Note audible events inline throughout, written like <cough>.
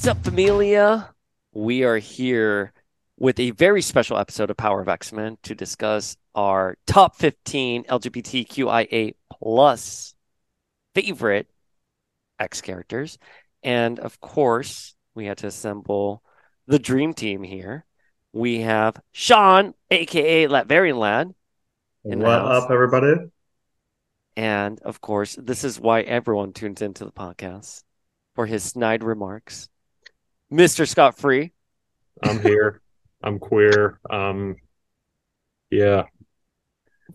What's up, familia? We are here with a very special episode of Power of X-Men to discuss our top 15 LGBTQIA plus favorite X characters. And of course, we had to assemble the dream team here. We have Sean, aka Latverian Lad. What up, everybody? And of course, this is why everyone tunes into the podcast for his snide remarks. Mr. Scott Free. I'm here. I'm queer. Um, yeah.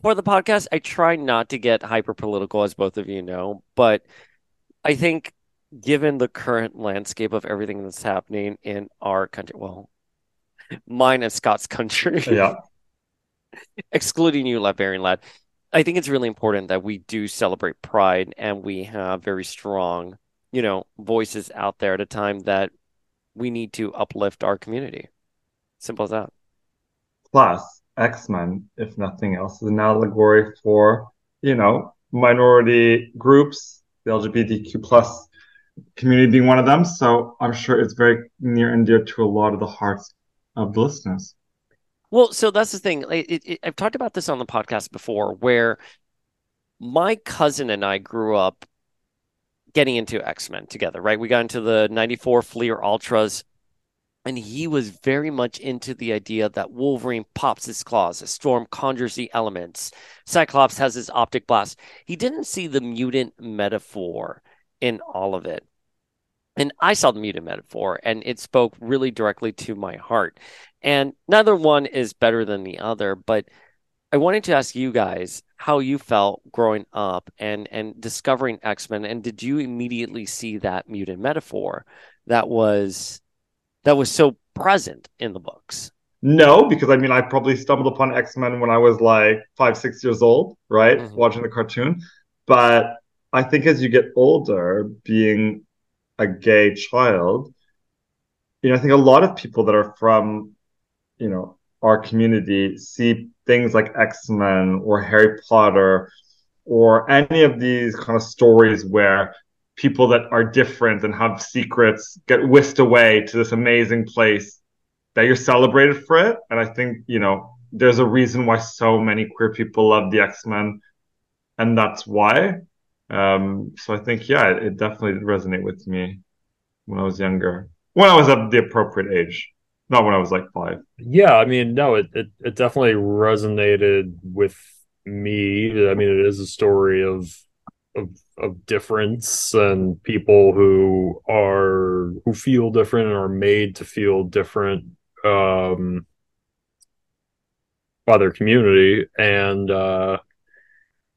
for the podcast, I try not to get hyper political, as both of you know, but I think given the current landscape of everything that's happening in our country, well, mine and Scott's country, <laughs> Yeah. excluding you, Latverian lad, I think it's really important that we do celebrate Pride and we have very strong, you know, voices out there at a time that we need to uplift our community. Simple as that. Plus, X-Men, if nothing else, is an allegory for, you know, minority groups, the LGBTQ plus community being one of them. So I'm sure it's very near and dear to a lot of the hearts of the listeners. Well, so that's the thing. Like, It, it, I've talked about this on the podcast before, where my cousin and I grew up getting into X-Men together, right? We got into the 94 Fleer Ultras, and he was very much into the idea that Wolverine pops his claws, a Storm conjures the elements, Cyclops has his optic blast. He didn't see the mutant metaphor in all of it. And I saw the mutant metaphor, and it spoke really directly to my heart. And neither one is better than the other, but I wanted to ask you guys how you felt growing up and and discovering X-Men and did you immediately see that mutant metaphor that was that was so present in the books? No, because I mean, I probably stumbled upon X-Men when I was like five, six years old, right? Mhm. Watching the cartoon. But I think as you get older, being a gay child, you know, I think a lot of people that are from, you know, our community see things like X-Men or Harry Potter or any of these kind of stories where people that are different and have secrets get whisked away to this amazing place that you're celebrated for it. And I think, you know, there's a reason why so many queer people love the X-Men, and that's why. Um, so I think, yeah, it, it definitely did resonate with me when I was younger, when I was at the appropriate age, not when I was like five. Yeah, I mean, no, it, it it definitely resonated with me. I mean, it is a story of of of difference and people who are who feel different and are made to feel different um by their community. And uh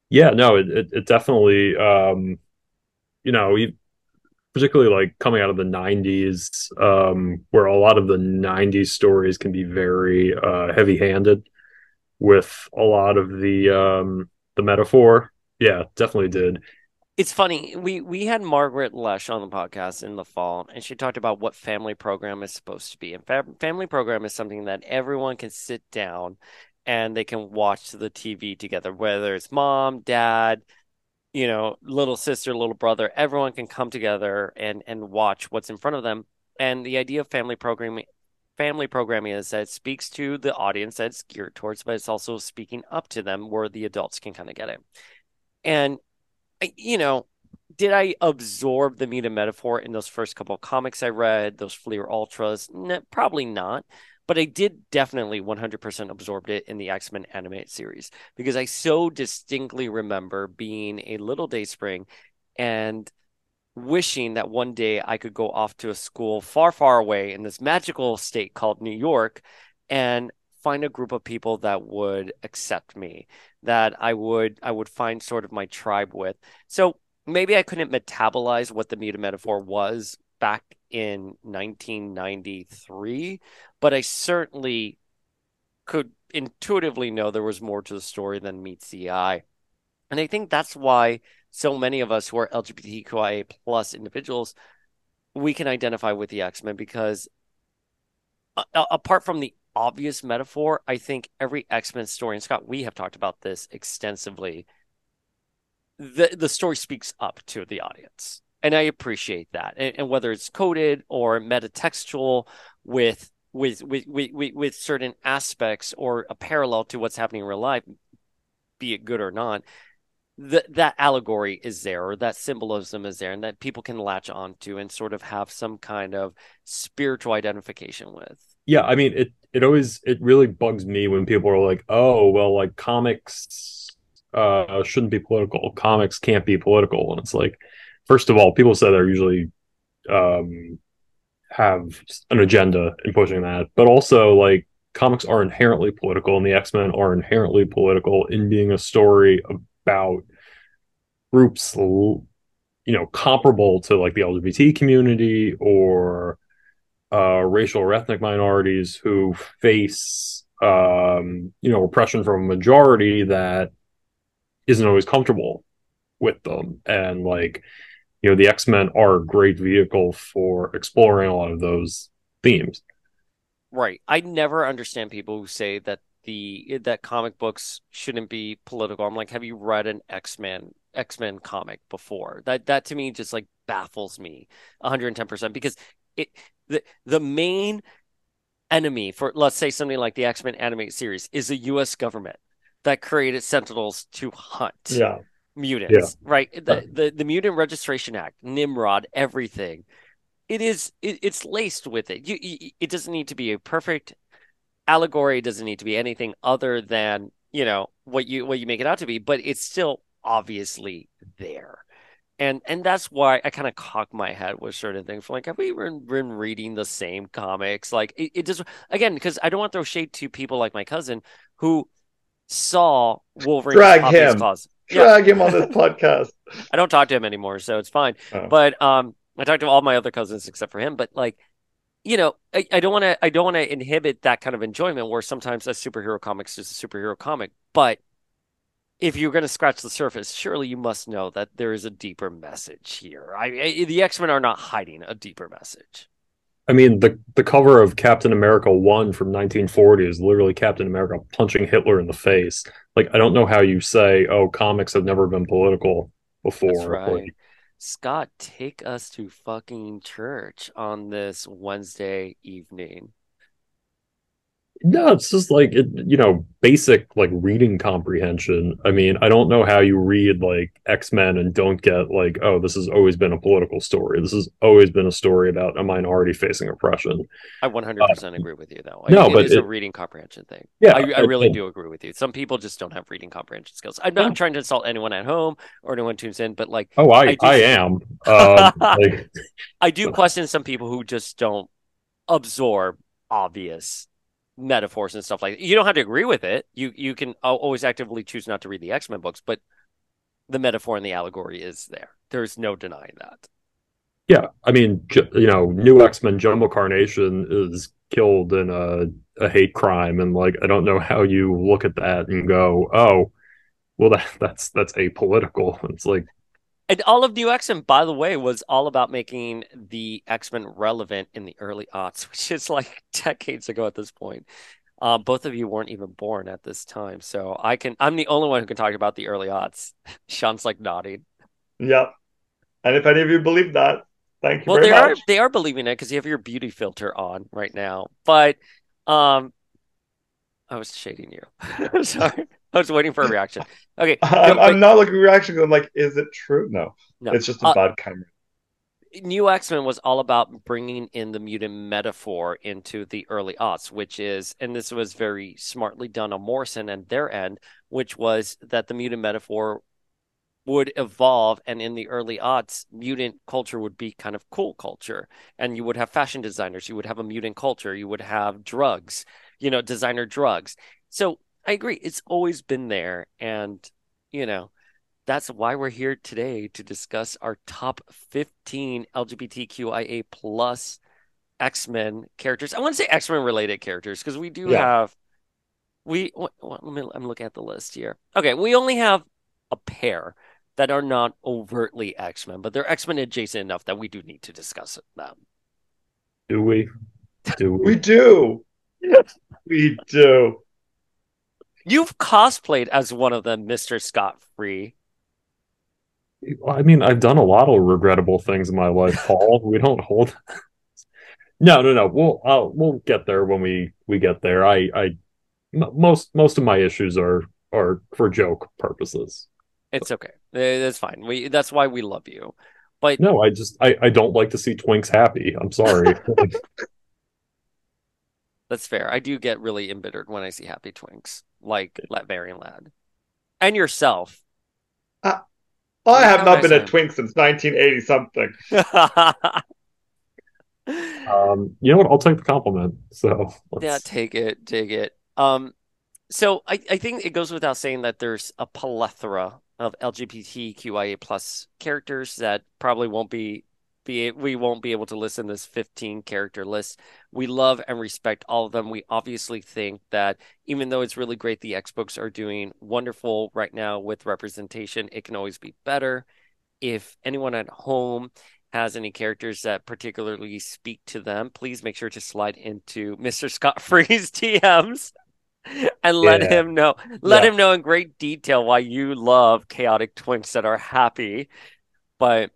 yeah, no, it it, it definitely um you know, particularly like coming out of the 90s um where a lot of the 90s stories can be very uh heavy-handed with a lot of the um the metaphor yeah definitely did It's funny. We we had Margaret Loesch on the podcast in the fall, and she talked about what family program is supposed to be. And fa family program is something that everyone can sit down and they can watch the TV together, whether it's mom, dad, you know, little sister, little brother, everyone can come together and and watch what's in front of them. And the idea of family programming family programming is that it speaks to the audience that it's geared towards, but it's also speaking up to them where the adults can kind of get it. And you know, did I absorb the meta metaphor in those first couple of comics I read, those Fleer Ultras? N- probably not. But I did definitely 100% absorb it in the X Men animated series because I so distinctly remember being a little day spring and wishing that one day I could go off to a school far, far away in this magical state called New York and find a group of people that would accept me, that I would I would find sort of my tribe with. So maybe I couldn't metabolize what the meta metaphor was back in 1993, but I certainly could intuitively know there was more to the story than meets the eye. And I think that's why so many of us who are LGBTQIA plus individuals, we can identify with the X Men because uh, apart from the obvious metaphor, I think every X Men story, and Scott, we have talked about this extensively. The the story speaks up to the audience, and I appreciate that. And, and whether it's coded or metatextual with with, with with with certain aspects or a parallel to what's happening in real life, be it good or not, that that allegory is there or that symbolism is there, and that people can latch onto and sort of have some kind of spiritual identification with yeah, I mean it it always it really bugs me when people are like, "Oh, well like comics uh shouldn't be political. Comics can't be political." And it's like first of all, people say they're usually um have an agenda in pushing that, but also like comics are inherently political and the X-Men are inherently political in being a story about groups you know comparable to like the LGBT community or uh, racial or ethnic minorities who face um, you know oppression from a majority that isn't always comfortable with them. And like you know the x-men are a great vehicle for exploring a lot of those themes. Right. I never understand people who say that the that comic books shouldn't be political. I'm like have you read an x-men x-men comic before? That that to me just like baffles me 110% because it the the main enemy for let's say something like the X-Men animated series is the US government that created Sentinels to hunt. Yeah. Mutants, yeah. right? The, the the Mutant Registration Act, Nimrod, everything. It is it, it's laced with it. You, you, it doesn't need to be a perfect allegory, it doesn't need to be anything other than, you know, what you what you make it out to be, but it's still obviously there and and that's why I kind of cock my head with certain things. Like, have we been, been reading the same comics? Like, it, it just again because I don't want to throw shade to people like my cousin who saw Wolverine drag him, drag yeah. him on this podcast. <laughs> I don't talk to him anymore, so it's fine. Oh. But um, I talk to all my other cousins except for him. But like, you know, I, I don't want to I don't want to inhibit that kind of enjoyment where sometimes a superhero comics is a superhero comic, but if you're going to scratch the surface, surely you must know that there is a deeper message here. I, I the X Men are not hiding a deeper message. I mean, the the cover of Captain America One from 1940 is literally Captain America punching Hitler in the face. Like, I don't know how you say, "Oh, comics have never been political before." That's right. Like, Scott, take us to fucking church on this Wednesday evening. No, it's just like it, you know, basic like reading comprehension. I mean, I don't know how you read like X Men and don't get like, oh, this has always been a political story. This has always been a story about a minority facing oppression. I 100 uh, percent agree with you, though. I no, but it's a reading comprehension thing. Yeah, I, I really it, do agree with you. Some people just don't have reading comprehension skills. I'm not trying to insult anyone at home or anyone tunes in, but like, oh, I I, do, I am. Uh, <laughs> like, I do <laughs> question some people who just don't absorb obvious metaphors and stuff like that. You don't have to agree with it. You you can always actively choose not to read the X Men books, but the metaphor and the allegory is there. There's no denying that. Yeah, I mean, you know, new X Men Jumbo Carnation is killed in a a hate crime, and like I don't know how you look at that and go, oh, well that that's that's apolitical. <laughs> It's like and all of New X Men, by the way, was all about making the X Men relevant in the early aughts, <laughs> which is like decades ago at this point. Uh, both of you weren't even born at this time, so I can. I'm the only one who can talk about the early aughts. <laughs> Sean's like nodding. Yep. And if any of you believe that, thank you well, they much. are they are believing it because you have your beauty filter on right now. But um, I was shading you. <laughs> Sorry. <laughs> I was waiting for a reaction. Okay, <laughs> I'm, no, I'm not looking for reaction I'm like, is it true? No, no. it's just a uh, bad camera. New X Men was all about bringing in the mutant metaphor into the early aughts, which is, and this was very smartly done on Morrison and their end, which was that the mutant metaphor would evolve, and in the early aughts, mutant culture would be kind of cool culture, and you would have fashion designers, you would have a mutant culture, you would have drugs, you know, designer drugs. So I agree. It's always been there, and you know, that's why we're here today to discuss our top 15 LGBTQIA plus X-Men characters. I want to say X-Men related characters because we do Yeah. have we well, let me, I'm looking at the list here. Okay, we only have a pair that are not overtly X-Men, but they're X-Men adjacent enough that we do need to discuss them. Do we? Do We we? do. we do. You've cosplayed as one of them, Mr. Scott Free. I mean, I've done a lot of regrettable things in my life, Paul. we don't hold. <laughs> No, no, no. We'll uh, we'll get there when we we get there. I I m- most most of my issues are are for joke purposes. It's okay. That's fine. We that's why we love you. But No, I just I I don't like to see twinks happy. I'm sorry. <laughs> <laughs> That's fair. I do get really embittered when I see happy twinks, like Latverian Lad. And yourself. I have How not been a twink since 1980 something. <laughs> um, you know what? I'll take the compliment. So Yeah, let's- take it, take it. Um, so I, I think it goes without saying that there's a plethora of LGBTQIA plus characters that probably won't be be we won't be able to list in this 15 character list. We love and respect all of them. We obviously think that even though it's really great the X books are doing wonderful right now with representation, it can always be better. If anyone at home has any characters that particularly speak to them, please make sure to slide into <laughs> Mr. Scott Free's <laughs> DMs and let Yeah. him know. Let Yeah. him know in great detail why you love chaotic twinks that are happy. But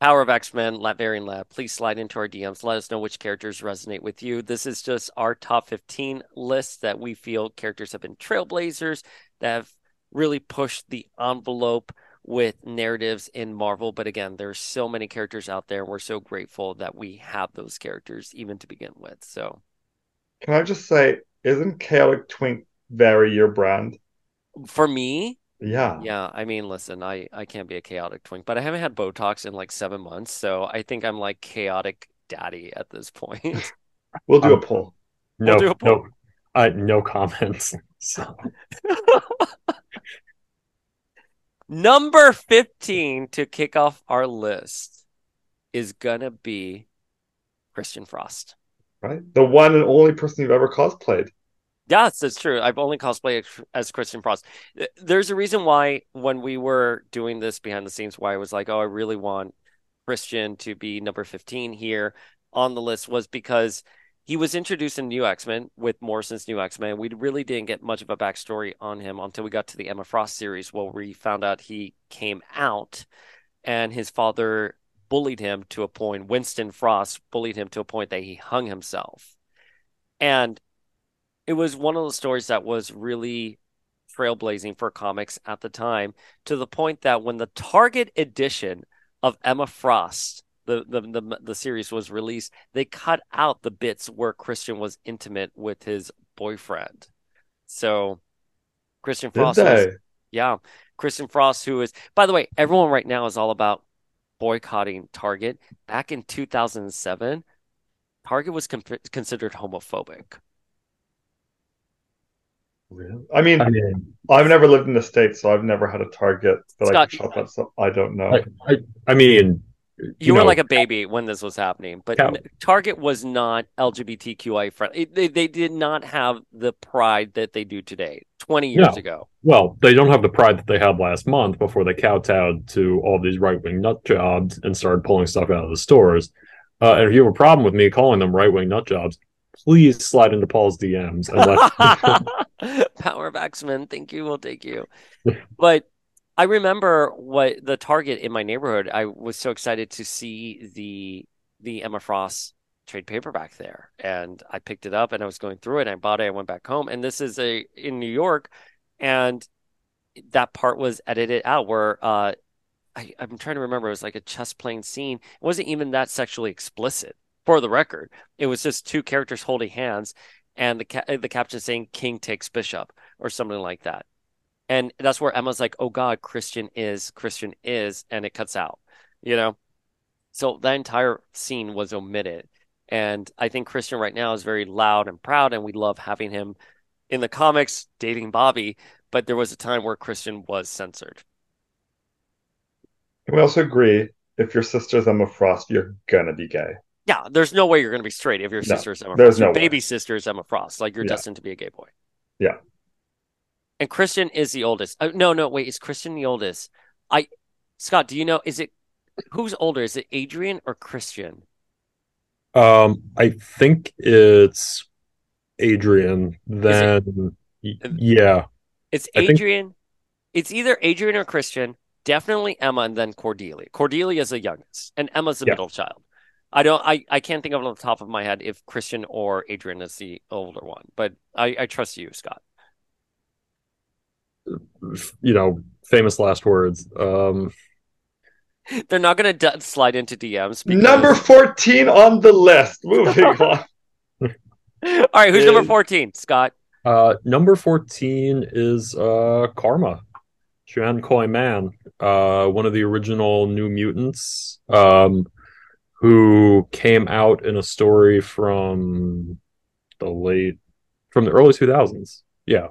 Power of X-Men, Latverian Lad, please slide into our DMs. Let us know which characters resonate with you. This is just our top 15 list that we feel characters have been trailblazers that have really pushed the envelope with narratives in Marvel. But again, there's so many characters out there. We're so grateful that we have those characters even to begin with. So Can I just say, isn't Chaotic Twink very your brand? for me, Yeah. yeah, I mean, listen, I I can't be a chaotic twink, but I haven't had Botox in like seven months, so I think I'm like chaotic daddy at this point. <laughs> We'll do a Um, poll. no do a poll. no uh, no comments. <laughs> So <laughs> Number 15 to kick off our list is gonna be Christian Frost. Right? The one and only person you've ever cosplayed. Yes, that's true. I've only cosplayed as- Christian Frost. There's a reason why when we were doing this behind the scenes, why I was like, oh, I really want Christian to be number 15 here on the list was because he was introduced in New X-Men with Morrison's New X-Men. We really didn't get much of a backstory on him until we got to the Emma Frost series, where we found out he came out and his father bullied him to a point. Winston Frost bullied him to a point that he hung himself. And it was one of the stories that was really trailblazing for comics at the time, to the point that when the Target edition of Emma Frost, the the the, the series was released, they cut out the bits where Christian was intimate with his boyfriend. So Christian Frost was yeah, Christian Frost, who is, by the way, everyone right now is all about boycotting Target. Back in 2007, Target was con considered homophobic. Really? I mean, I mean, I've never lived in the States, so I've never had a Target that I Scott, could shop at, so I don't know. I, I, I mean, You were know, like a baby when this was happening, but Yeah. Target was not LGBTQI friendly. They, they did not have the pride that they do today, 20 years No. ago. Well, they don't have the pride that they had last month before they kowtowed to all these right wing nut jobs and started pulling stuff out of the stores. Uh, and if you have a problem with me calling them right wing nut jobs, please slide into Paul's DMs <laughs> Power of X-Men, thank you, we'll take you. <laughs> But I remember what the Target in my neighborhood, I was so excited to see the the Emma Frost trade paperback there. And I picked it up and I was going through it and I bought it, I went back home. And this is a in New York, and that part was edited out where uh I, I'm trying to remember, it was like a chess playing scene. It wasn't even that sexually explicit, for the record. It was just two characters holding hands and the ca- the caption saying "King takes Bishop" or something like that. And that's where Emma's like, "Oh God, Christian is Christian is," and it cuts out, you know. So that entire scene was omitted, and I think Christian right now is very loud and proud, and we love having him in the comics dating Bobby. But there was a time where Christian was censored. we also agree if your sister's Emma Frost, you're gonna be gay. Yeah, there's no way you're going to be straight if your No, sister is Emma there's Frost. No way. baby sister is Emma Frost. Like you're Yeah. destined to be a gay boy. Yeah. And Christian is the oldest. Uh, no, no, wait, is Christian the oldest? I, Scott, do you know? Is it who's older? Is it Adrian or Christian? Um, I think it's Adrian. Then, y- yeah, It's I think- Adrian. It's either Adrian or Christian. Definitely Emma, and then Cordelia. Cordelia is the youngest, and Emma's the Yeah. middle child. I don't. I, I can't think of it on the top of my head if Christian or Adrian is the older one, but I, I trust you, Scott. you know, famous last words. Um, <laughs> They're not going to d- slide into DMs. Because... Number 14 on the list. <laughs> Moving on. All right, who's number fourteen? Scott. uh, number 14 is uh, Karma. Xi'an Coy Manh, uh, one of the original New Mutants, um, who came out in a story from the late, from the early 2000s. Yeah.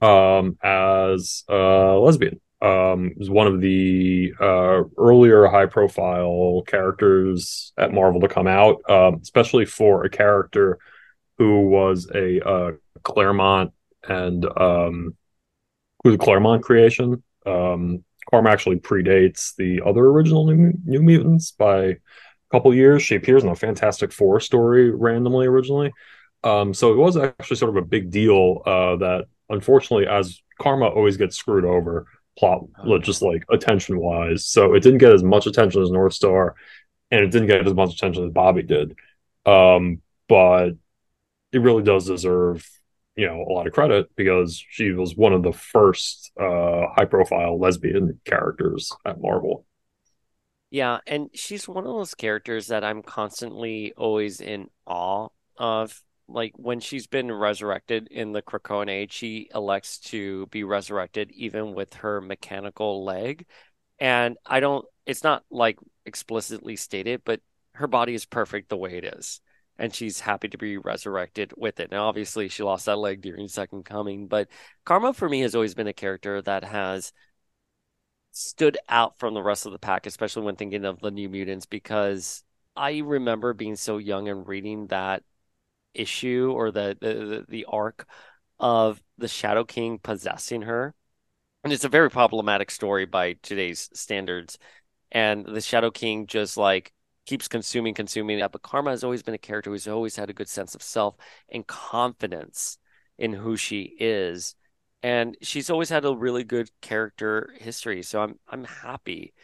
Um, as a lesbian. Um, was one of the uh, earlier high profile characters at Marvel to come out, um, especially for a character who was a uh, Claremont and um, who's a Claremont creation. Um, actually predates the other original New, New Mutants by couple years. She appears in a Fantastic Four story randomly originally. Um, so it was actually sort of a big deal uh, that unfortunately, as Karma always gets screwed over plot, just like attention wise. So it didn't get as much attention as Northstar, and it didn't get as much attention as Bobby did. Um, but it really does deserve you know a lot of credit because she was one of the first uh high profile lesbian characters at marvel Yeah, and she's one of those characters that I'm constantly always in awe of. Like when she's been resurrected in the Krakoan Age, she elects to be resurrected even with her mechanical leg. And I don't, it's not like explicitly stated, but her body is perfect the way it is. And she's happy to be resurrected with it. Now, obviously, she lost that leg during Second Coming, but Karma for me has always been a character that has stood out from the rest of the pack, especially when thinking of the New Mutants, because I remember being so young and reading that issue or the the, the arc of the Shadow King possessing her. And it's a very problematic story by today's standards. And the Shadow King just like keeps consuming, consuming that. But Karma has always been a character who's always had a good sense of self and confidence in who she is and she's always had a really good character history. So I'm I'm happy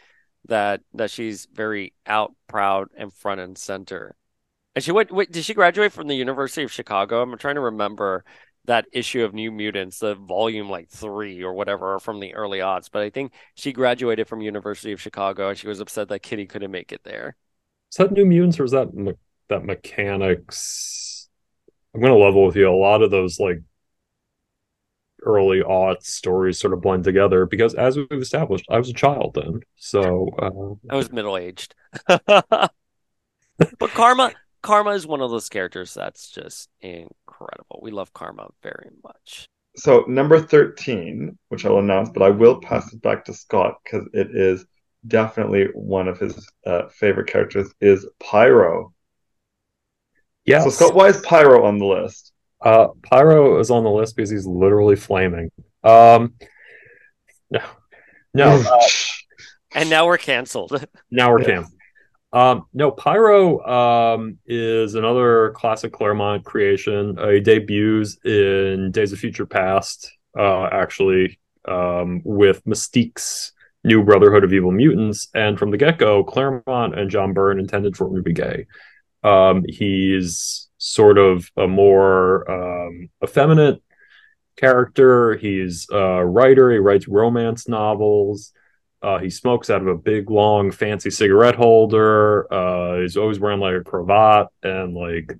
that that she's very out, proud, and front and center. And she went. Wait, did she graduate from the University of Chicago? I'm trying to remember that issue of New Mutants, the volume like three or whatever from the early odds. But I think she graduated from University of Chicago, and she was upset that Kitty couldn't make it there. is that new mutants or is that me- that mechanics i'm gonna level with you a lot of those like early aught stories sort of blend together because as we've established i was a child then so uh, I was middle aged. <laughs> but Karma Karma is one of those characters that's just incredible. We love Karma very much. So number 13, which I'll announce, but I will pass it back to Scott because it is definitely one of his uh, favorite characters is Pyro. yeah So Scott, why is Pyro on the list? Uh, Pyro is on the list because he's literally flaming. Um, no, no. uh, And now we're canceled. <laughs> now we're Yeah. canceled. Um, no, Pyro um, is another classic Claremont creation. Uh, he debuts in Days of Future Past, uh, actually, um, with Mystique's new Brotherhood of Evil Mutants. And from the get go, Claremont and John Byrne intended for him to be gay. Um, he's sort of a more um, effeminate character. He's a writer. He writes romance novels. Uh, he smokes out of a big, long, fancy cigarette holder. Uh, he's always wearing like a cravat, and like,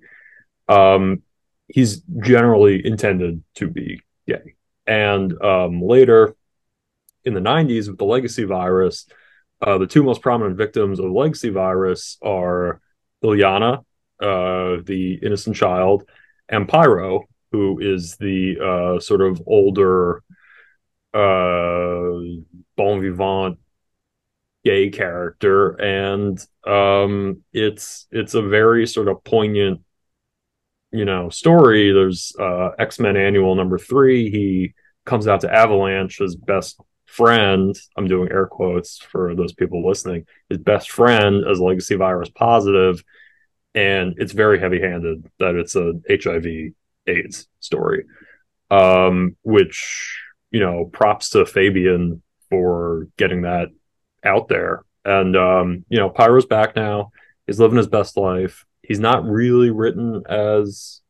um, he's generally intended to be gay. And um, later, in the '90s, with the legacy virus, uh, the two most prominent victims of legacy virus are Illyana, uh, the innocent child, and Pyro, who is the uh, sort of older uh, bon vivant gay character, and um, it's it's a very sort of poignant, you know, story. There's uh, X Men Annual number three. He comes out to Avalanche, his best friend. I'm doing air quotes for those people listening. His best friend as legacy virus positive, and it's very heavy handed that it's a HIV AIDS story. Um, which you know, props to Fabian for getting that out there. And um, you know, Pyro's back now. He's living his best life. He's not really written as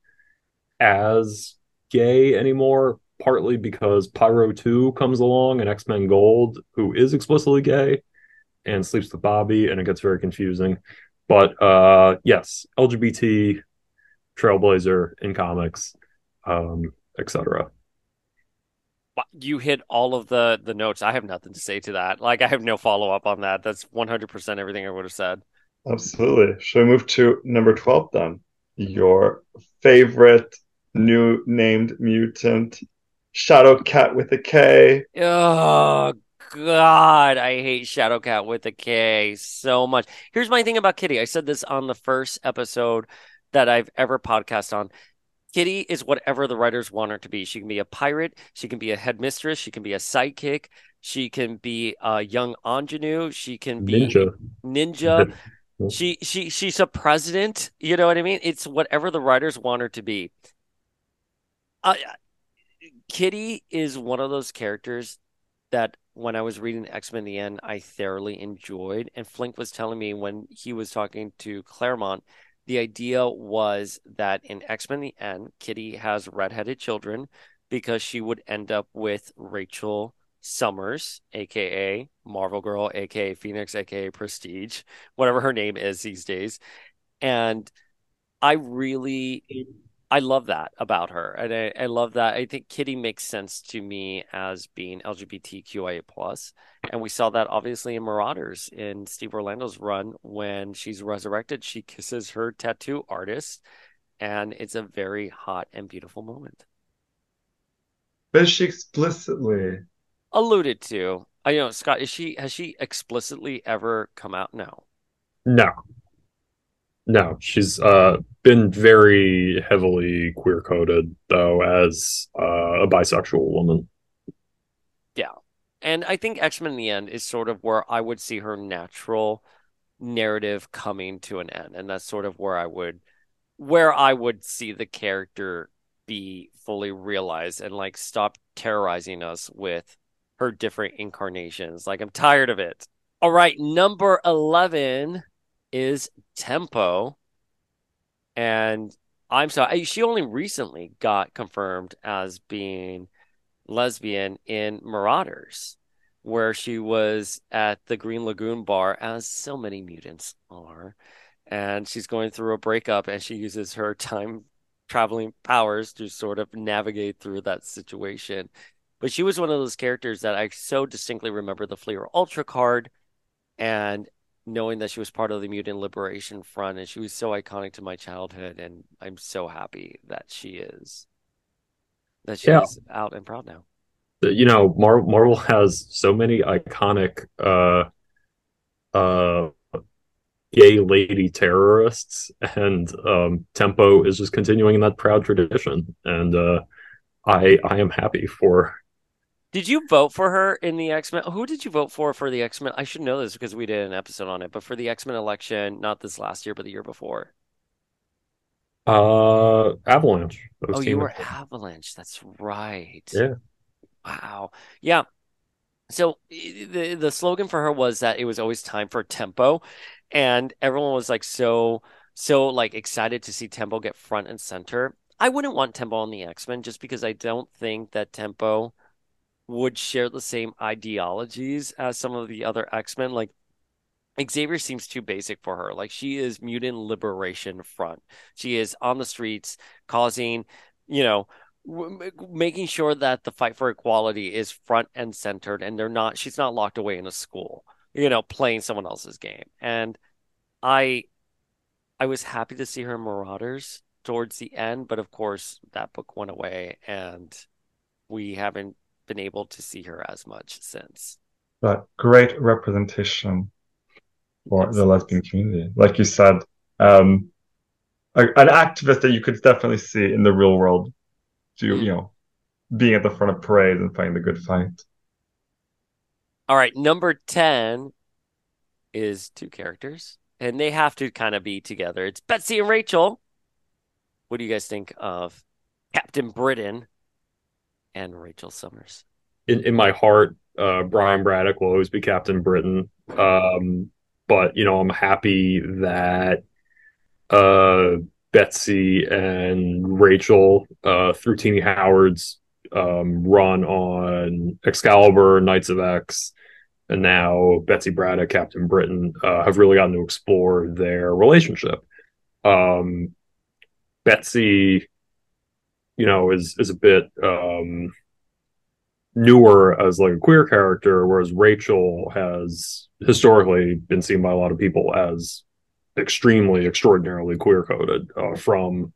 as gay anymore, partly because Pyro 2 comes along and X-Men Gold, who is explicitly gay and sleeps with Bobby, and it gets very confusing. But uh yes, LGBT trailblazer in comics, um, etc you hit all of the the notes. I have nothing to say to that. Like I have no follow up on that. That's 100% everything I would have said. Absolutely. Should we move to number 12 then? Your favorite new named mutant, Shadow Cat with a K. Oh God, I hate Shadowcat with a K so much. Here's my thing about Kitty. I said this on the first episode that I've ever podcast on. Kitty is whatever the writers want her to be. She can be a pirate. She can be a headmistress. She can be a sidekick. She can be a young ingenue. She can be ninja. Ninja. <laughs> she she she's a president. You know what I mean? It's whatever the writers want her to be. Uh, Kitty is one of those characters that when I was reading X Men: The End, I thoroughly enjoyed. And Flink was telling me when he was talking to Claremont the idea was that in X Men the End, Kitty has redheaded children because she would end up with Rachel Summers, aka Marvel Girl, aka Phoenix, aka Prestige, whatever her name is these days. And I really I love that about her. And I, I love that. I think Kitty makes sense to me as being LGBTQIA. And we saw that obviously in Marauders in Steve Orlando's run when she's resurrected, she kisses her tattoo artist. And it's a very hot and beautiful moment. But she explicitly alluded to. I you know, Scott, is she has she explicitly ever come out? No. No. No, she's uh, been very heavily queer coded though as uh, a bisexual woman. Yeah, and I think X Men in the end is sort of where I would see her natural narrative coming to an end, and that's sort of where I would where I would see the character be fully realized and like stop terrorizing us with her different incarnations. Like I'm tired of it. All right, number 11 is Tempo. And I'm sorry, she only recently got confirmed as being lesbian in Marauders, where she was at the Green Lagoon bar, as so many mutants are. And she's going through a breakup and she uses her time traveling powers to sort of navigate through that situation. But she was one of those characters that I so distinctly remember the Fleer Ultra card and knowing that she was part of the Mutant Liberation Front and she was so iconic to my childhood and I'm so happy that she is that she's yeah. out and proud now. You know, Mar- Marvel has so many iconic uh uh gay lady terrorists and um Tempo is just continuing that proud tradition and uh I I am happy for did you vote for her in the X Men? Who did you vote for for the X Men? I should know this because we did an episode on it, but for the X Men election, not this last year, but the year before. Uh, Avalanche. Oh, you were Avalanche. That's right. Yeah. Wow. Yeah. So the the slogan for her was that it was always time for tempo, and everyone was like so so like excited to see tempo get front and center. I wouldn't want tempo on the X Men just because I don't think that tempo would share the same ideologies as some of the other X-Men. Like Xavier seems too basic for her. Like she is mutant liberation front. She is on the streets causing, you know, making sure that the fight for equality is front and centered and they're not she's not locked away in a school, you know, playing someone else's game. And I I was happy to see her Marauders towards the end, but of course that book went away and we haven't been able to see her as much since. but great representation for the lesbian community. Like you said, um, a, an activist that you could definitely see in the real world, do you know, being at the front of parades and fighting the good fight. All right, number 10 is two characters, and they have to kind of be together. It's Betsy and Rachel. What do you guys think of Captain Britain and Rachel Summers? In in my heart, uh, Brian Braddock will always be Captain Britain. Um, but you know, I'm happy that uh, Betsy and Rachel uh, through Tini Howard's um, run on Excalibur, Knights of X, and now Betsy Braddock, Captain Britain, uh, have really gotten to explore their relationship. Um, Betsy, you know, is is a bit um, newer as like a queer character, whereas Rachel has historically been seen by a lot of people as extremely, extraordinarily queer coded uh, from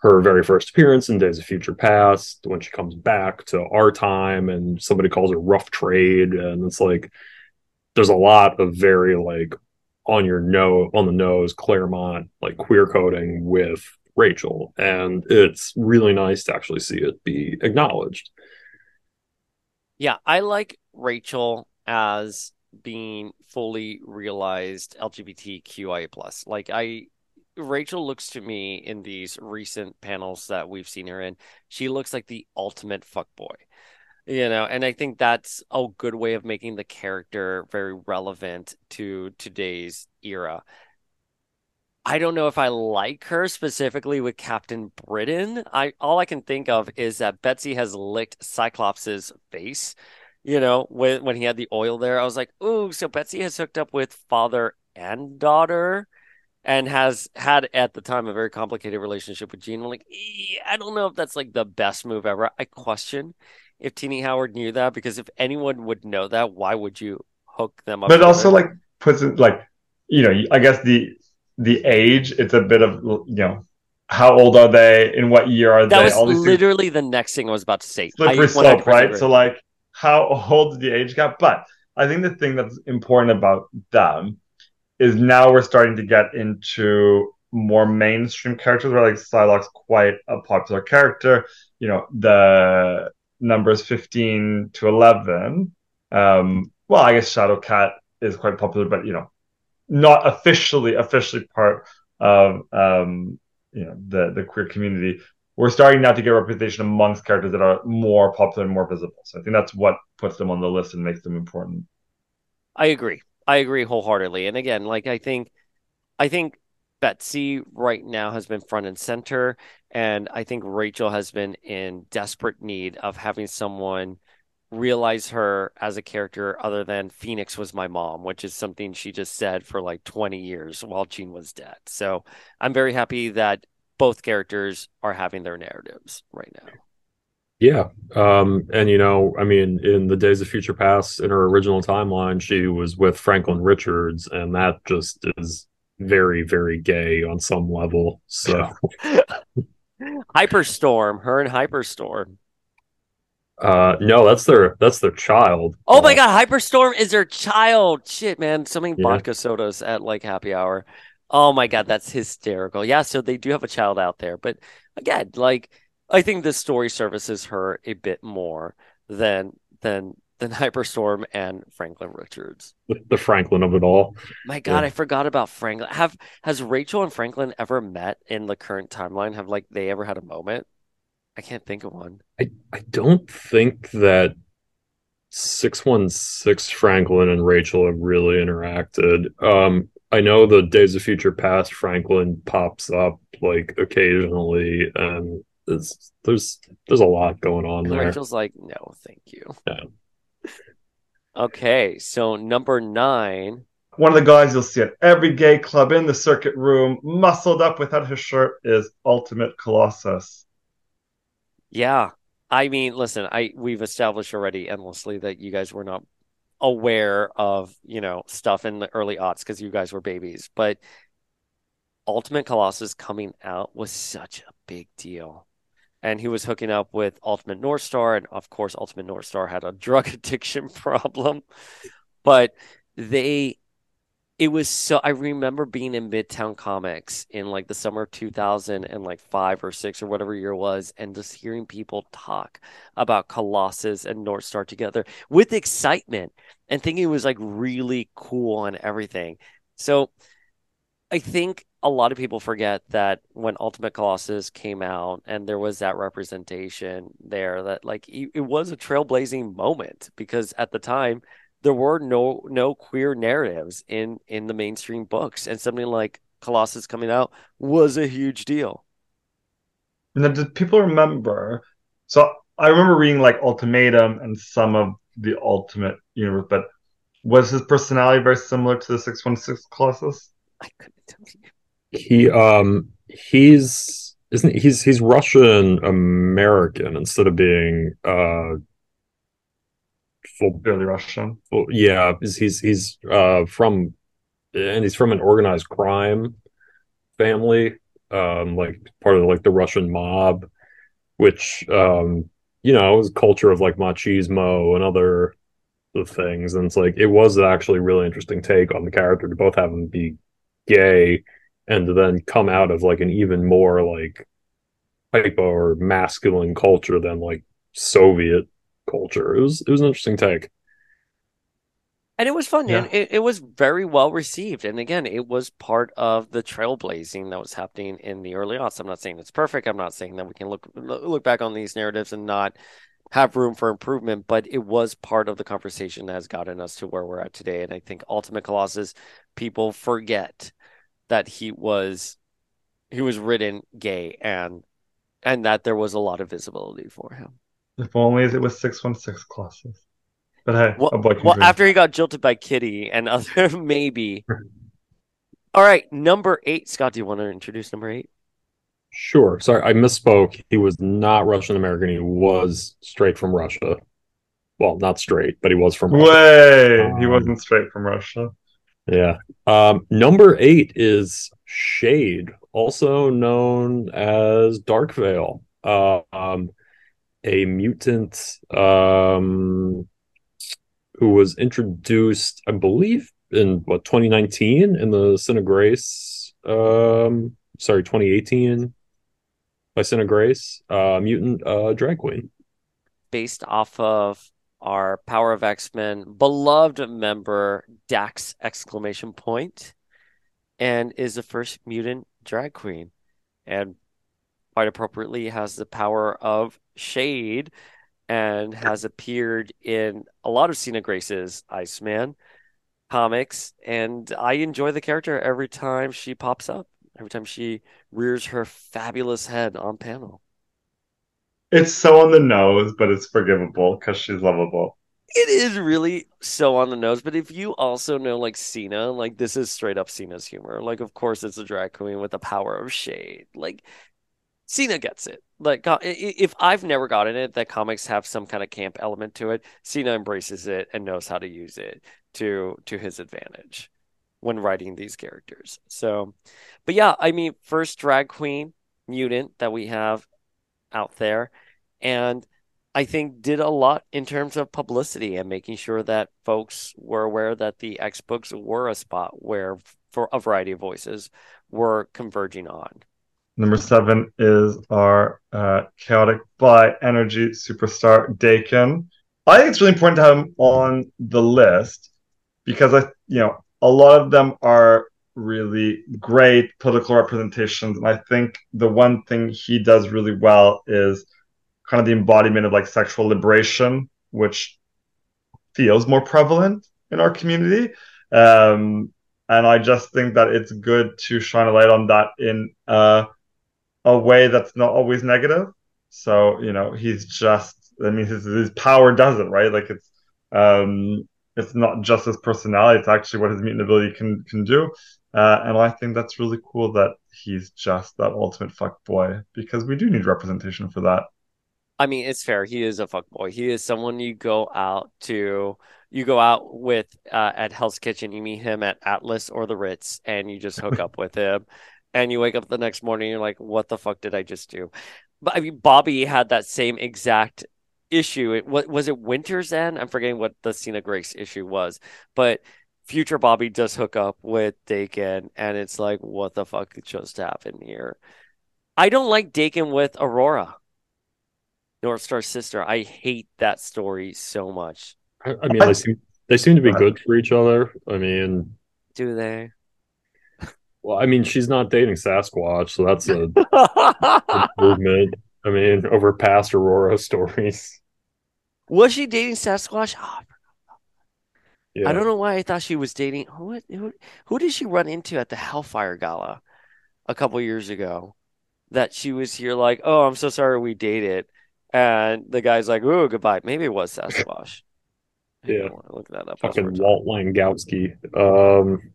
her very first appearance in Days of Future Past when she comes back to our time and somebody calls her rough trade. And it's like, there's a lot of very like on your nose, on the nose, Claremont, like queer coding with Rachel. And it's really nice to actually see it be acknowledged. Yeah, I like Rachel as being fully realized LGBTQIA plus. Like I Rachel looks to me in these recent panels that we've seen her in, she looks like the ultimate fuck boy. You know, and I think that's a good way of making the character very relevant to today's era. I don't know if I like her specifically with Captain Britain. I all I can think of is that Betsy has licked Cyclops's face. You know, when when he had the oil there, I was like, "Ooh, so Betsy has hooked up with father and daughter." and has had at the time a very complicated relationship with Jean. I'm like, I don't know if that's like the best move ever. I question if Tini Howard knew that because if anyone would know that, why would you hook them up? But also, like, puts it like, you know, I guess the the age. It's a bit of you know, how old are they? In what year are that they? Was All literally things. the next thing I was about to say. Slippery slope, right? Agree. So like, how old the age gap? But I think the thing that's important about them is now we're starting to get into more mainstream characters where like Psylocke's quite a popular character. You know, the numbers 15 to 11. Um, well, I guess Shadowcat is quite popular, but you know, not officially officially part of um, you know the the queer community. We're starting now to get representation amongst characters that are more popular and more visible. So I think that's what puts them on the list and makes them important. I agree. I agree wholeheartedly. And again, like I think I think Betsy right now has been front and center and I think Rachel has been in desperate need of having someone realize her as a character other than Phoenix was my mom, which is something she just said for like 20 years while Jean was dead. So I'm very happy that both characters are having their narratives right now. Yeah. Um, and you know, I mean, in the Days of Future Past, in her original timeline, she was with Franklin Richards, and that just is very, very gay on some level. So <laughs> Hyperstorm, her and Hyperstorm. Uh no, that's their that's their child. Oh uh, my god, Hyperstorm is their child. Shit, man. So many yeah. vodka sodas at like happy hour. Oh my god, that's hysterical. Yeah, so they do have a child out there. But again, like I think this story services her a bit more than than than <laughs> Hyperstorm and Franklin Richards. The, Franklin of it all. My God, yeah. I forgot about Franklin. Have has Rachel and Franklin ever met in the current timeline? Have like they ever had a moment? I can't think of one. I, I don't think that 616 Franklin and Rachel have really interacted. Um, I know the Days of Future Past Franklin pops up like occasionally and there's there's there's a lot going on there. Rachel's like, no, thank you. Yeah. <laughs> Okay, so number nine. One of the guys you'll see at every gay club in the circuit room, muscled up without his shirt, is Ultimate Colossus. Yeah, I mean, listen, I we've established already endlessly that you guys were not aware of you know stuff in the early aughts because you guys were babies, but Ultimate Colossus coming out was such a big deal and he was hooking up with Ultimate Northstar, and of course, Ultimate Northstar had a <laughs> drug addiction problem. But they, it was so. I remember being in Midtown Comics in like the summer of 2000 and like five or six or whatever year it was, and just hearing people talk about Colossus and Northstar together with excitement and thinking it was like really cool and everything. So I think a lot of people forget that when Ultimate Colossus came out and there was that representation there, that like it was a trailblazing moment because at the time there were no no queer narratives in in the mainstream books, and something like Colossus coming out was a huge deal. Now, did people remember? So I remember reading like Ultimatum and some of the Ultimate Universe, but was his personality very similar to the six one six Colossus? I couldn't tell you. He um he's isn't he's he's Russian American instead of being uh full barely Russian. Full, yeah, he's he's uh from and he's from an organized crime family, um like part of like the Russian mob, which um you know is culture of like machismo and other things, and it's like it was actually really interesting take on the character to both have him be gay and then come out of like an even more like hypo or masculine culture than like Soviet culture. It was it was an interesting take. And it was fun, Yeah. and it, it was very well received. And again, it was part of the trailblazing that was happening in the early aughts. I'm not saying it's perfect. I'm not saying that we can look look back on these narratives and not have room for improvement, but it was part of the conversation that has gotten us to where we're at today. And I think Ultimate Colossus, people forget that he was he was written gay and and that there was a lot of visibility for him. If only it was six one six Colossus. But hey, Well, a boy can well dream. after he got jilted by Kitty and other <laughs> maybe. All right, number eight. Scott, do you want to introduce number eight? Sure. Sorry, I misspoke. He was not Russian American. He was straight from Russia. Well, not straight, but he was from Russia. Way, he Um, wasn't straight from Russia. Yeah. Um, number eight is Shade, also known as Dark Veil. Uh, um, a mutant um, who was introduced, I believe, in what 2019 in the Sina Grace. Um, sorry, 2018 by Sina Grace. Uh, mutant uh, drag queen. Based off of our Power of X Men beloved member Dax exclamation point, and is the first mutant drag queen, and quite appropriately has the power of shade, and has appeared in a lot of Sina Grace's Iceman comics, and I enjoy the character every time she pops up, every time she rears her fabulous head on panel. It's so on the nose, but it's forgivable because she's lovable. It is really so on the nose, but if you also know like Sina, like this is straight up Sina's humor. Like, of course, it's a drag queen with the power of shade. Like, Sina gets it. Like, uh, i- if I've never gotten it, that comics have some kind of camp element to it. Sina embraces it and knows how to use it to to his advantage when writing these characters. So, but yeah, I mean, first drag queen mutant that we have out there, and I think did a lot in terms of publicity and making sure that folks were aware that the X books were a spot where for a variety of voices were converging on. Number seven is our uh, chaotic by energy superstar Daken. I think it's really important to have him on the list because I, you know, a lot of them are really great political representations, and I think the one thing he does really well is kind of the embodiment of like sexual liberation, which feels more prevalent in our community. Um, and I just think that it's good to shine a light on that in uh, a way that's not always negative. So, you know, he's just, I mean, his, his power does it, right? Like it's, um, it's not just his personality, it's actually what his mutant ability can, can do. Uh, and I think that's really cool that he's just that ultimate fuck boy because we do need representation for that. I mean, it's fair. He is a fuck boy. He is someone you go out to, you go out with uh, at Hell's Kitchen. You meet him at Atlas or the Ritz, and you just hook up with him. And you wake up the next morning, you're like, "What the fuck did I just do?" but I mean, Bobby had that same exact issue. It what was it Winter's End? I'm forgetting what the Sina Grace issue was, but future Bobby does hook up with Daken and it's like, what the fuck just happened here? I don't like Daken with Aurora, Northstar's sister. I hate that story so much. I, I mean, they seem they seem to be <laughs> good for each other. I mean, Do they? Well, I mean, she's not dating Sasquatch, so that's a <laughs> improvement. I mean, over past Aurora stories. was she dating Sasquatch? Oh, Yeah. I don't know why I thought she was dating. Who, who, who did she run into at the Hellfire Gala a couple years ago? That she was here like, oh, I'm so sorry we dated. And the guy's like, oh, goodbye. Maybe it was Sasquatch. Yeah. I want to look that up. Fucking. Walt Langkowski. Um,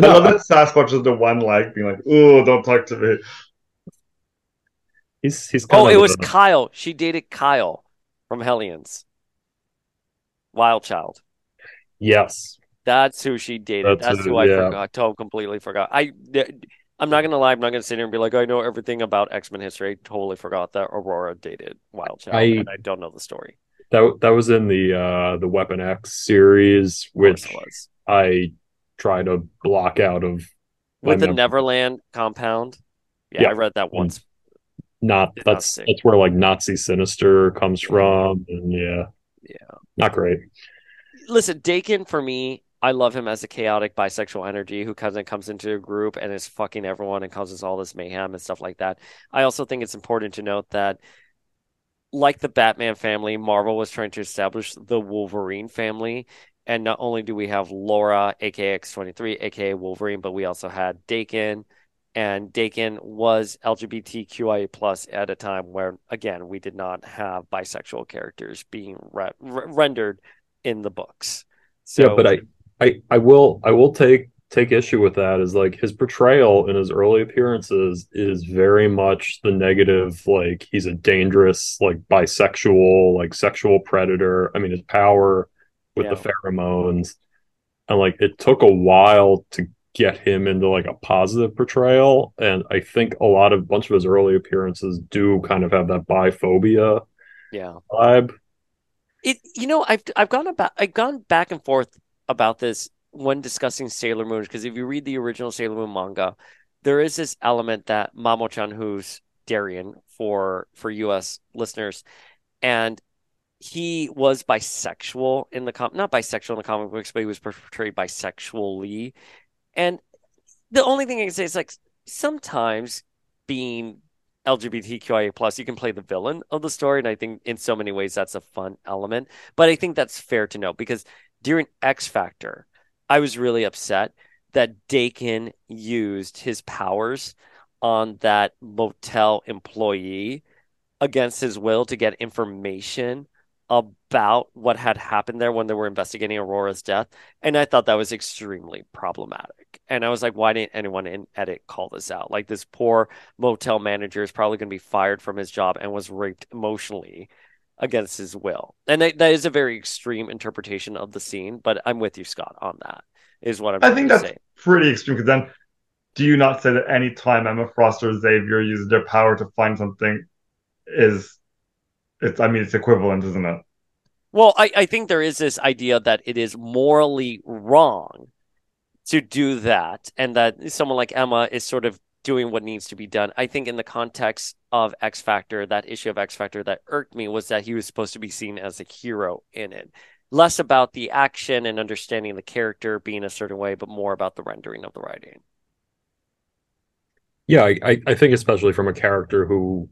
but I no, love that Sasquatch is the one like being like, "Oh, don't talk to me." he's he's kind Oh, of it was a- Kyle. She dated Kyle from Hellions. Wildchild. yes. That's who she dated. That's That's, who- who I yeah. forgot. Totally completely forgot. I, I'm not gonna lie. I'm not gonna sit here and be like, I know everything about X Men history. I totally forgot that Aurora dated Wildchild, I- and I don't know the story. That that was in the uh the Weapon X series, which was I try to block out of with the. Neverland compound. Yeah, Yeah. I read that once. not that's that's where like Nazi Sinister comes from, and yeah, Yeah. not great. Listen, Daken for me, I love him as a chaotic bisexual energy who comes and comes into a group and is fucking everyone and causes all this mayhem and stuff like that. I also think it's important to note that, like the Batman family, Marvel was trying to establish the Wolverine family. And not only do we have Laura, aka X23, aka Wolverine, but we also had Daken. And Daken was LGBTQIA plus at a time where, again, we did not have bisexual characters being re- re- rendered in the books. So, yeah, but I, I, I will, I will take take issue with that. Is like his portrayal in his early appearances is very much the negative. Like he's a dangerous, like bisexual, like sexual predator. I mean, his power with the pheromones, and like it took a while to get him into like a positive portrayal. And I think a lot of bunch of his early appearances do kind of have that biphobia yeah. vibe. It you know I've I've gone about I've gone back and forth about this when discussing Sailor Moon because if you read the original Sailor Moon manga, there is this element that Mamo-chan, who's Darien for for U.S. listeners, and he was bisexual in the com not bisexual in the comic books, but he was portrayed bisexually, and the only thing I can say is like sometimes being LGBTQIA plus, you can play the villain of the story, and I think in so many ways that's a fun element. But I think that's fair to note because during X Factor, I was really upset that Daken used his powers on that motel employee against his will to get information about what had happened there when they were investigating Aurora's death. And I thought that was extremely problematic. And I was like, why didn't anyone in edit call this out? Like this poor motel manager is probably going to be fired from his job and was raped emotionally against his will. And that, that is a very extreme interpretation of the scene, but I'm with you, Scott, on that. Is what I'm I think that's say. pretty extreme because then do you not say that any time Emma Frost or Xavier uses their power to find something is it's I mean it's equivalent, isn't it? Well, I, I think there is this idea that it is morally wrong to do that, and that someone like Emma is sort of doing what needs to be done. I think in the context of X Factor, that issue of X Factor that irked me was that he was supposed to be seen as a hero in it. Less about the action and understanding the character being a certain way, but more about the rendering of the writing. Yeah, I, I, I think especially from a character who,